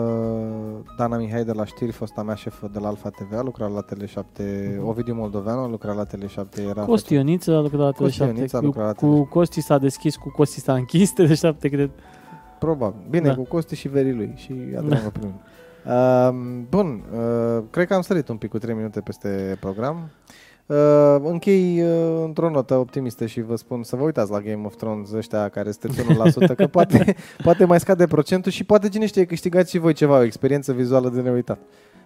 Dana Mihai de la știri, fosta mea șefă de la Alfa TV, a lucrat la Tele 7. Ovidiu Moldoveanu a lucrat la Tele 7. Era Costi Ioniță a lucrat la Tele Costi 7. Ioniță a Cu, lucrat la cu Tele Costi s-a deschis, cu Costi s-a închis Tele 7, cred. Probabil. Bine, Da. cu Costi și verii lui și Adrian da. primul. Uh, bun, uh, cred că am sărit un pic cu 3 minute peste program. Uh, închei uh, într-o notă optimistă și vă spun să vă uitați la Game of Thrones ăștia care sunteți 1%, că poate, poate mai scade procentul și poate cine știe câștigați și voi ceva, o experiență vizuală de neuitat.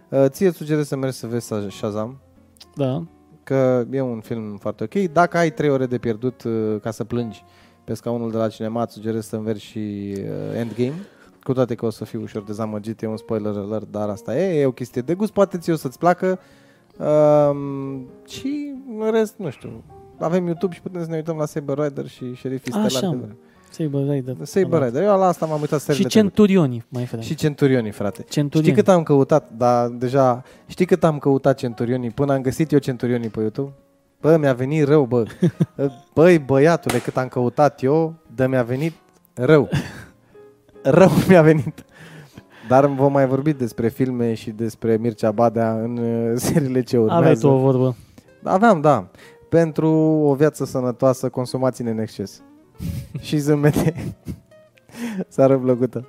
Uh, ție îți sugerez să mergi să vezi Shazam, Da. că e un film foarte ok. Dacă ai 3 ore de pierdut uh, ca să plângi pe scaunul de la cinema, îți sugerez să învergi și uh, Endgame. Cu toate că o să fiu ușor dezamăgit, e un spoiler alert, dar asta e, e o chestie de gust, poate ți o să-ți placă. Um, și în rest, nu știu, avem YouTube și putem să ne uităm la Saber Rider și Șerifii Așa, Stelar. mă. Saber Rider. Saber Rider, eu la asta m-am uitat Și seriile trecute. Centurioni, mai frate. Și Centurionii, frate. Centurioni. Știi cât am căutat, dar deja, știi cât am căutat Centurionii până am găsit eu Centurionii pe YouTube? Bă, mi-a venit rău, bă. Băi, băiatule, cât am căutat eu, de mi-a venit rău. Rău mi-a venit. Dar vom mai vorbi despre filme și despre Mircea Badea în uh, seriile ce urmează. Aveai tu o vorbă. Aveam, da. Pentru o viață sănătoasă, consumați în exces. și zâmbete. Seară plăcută.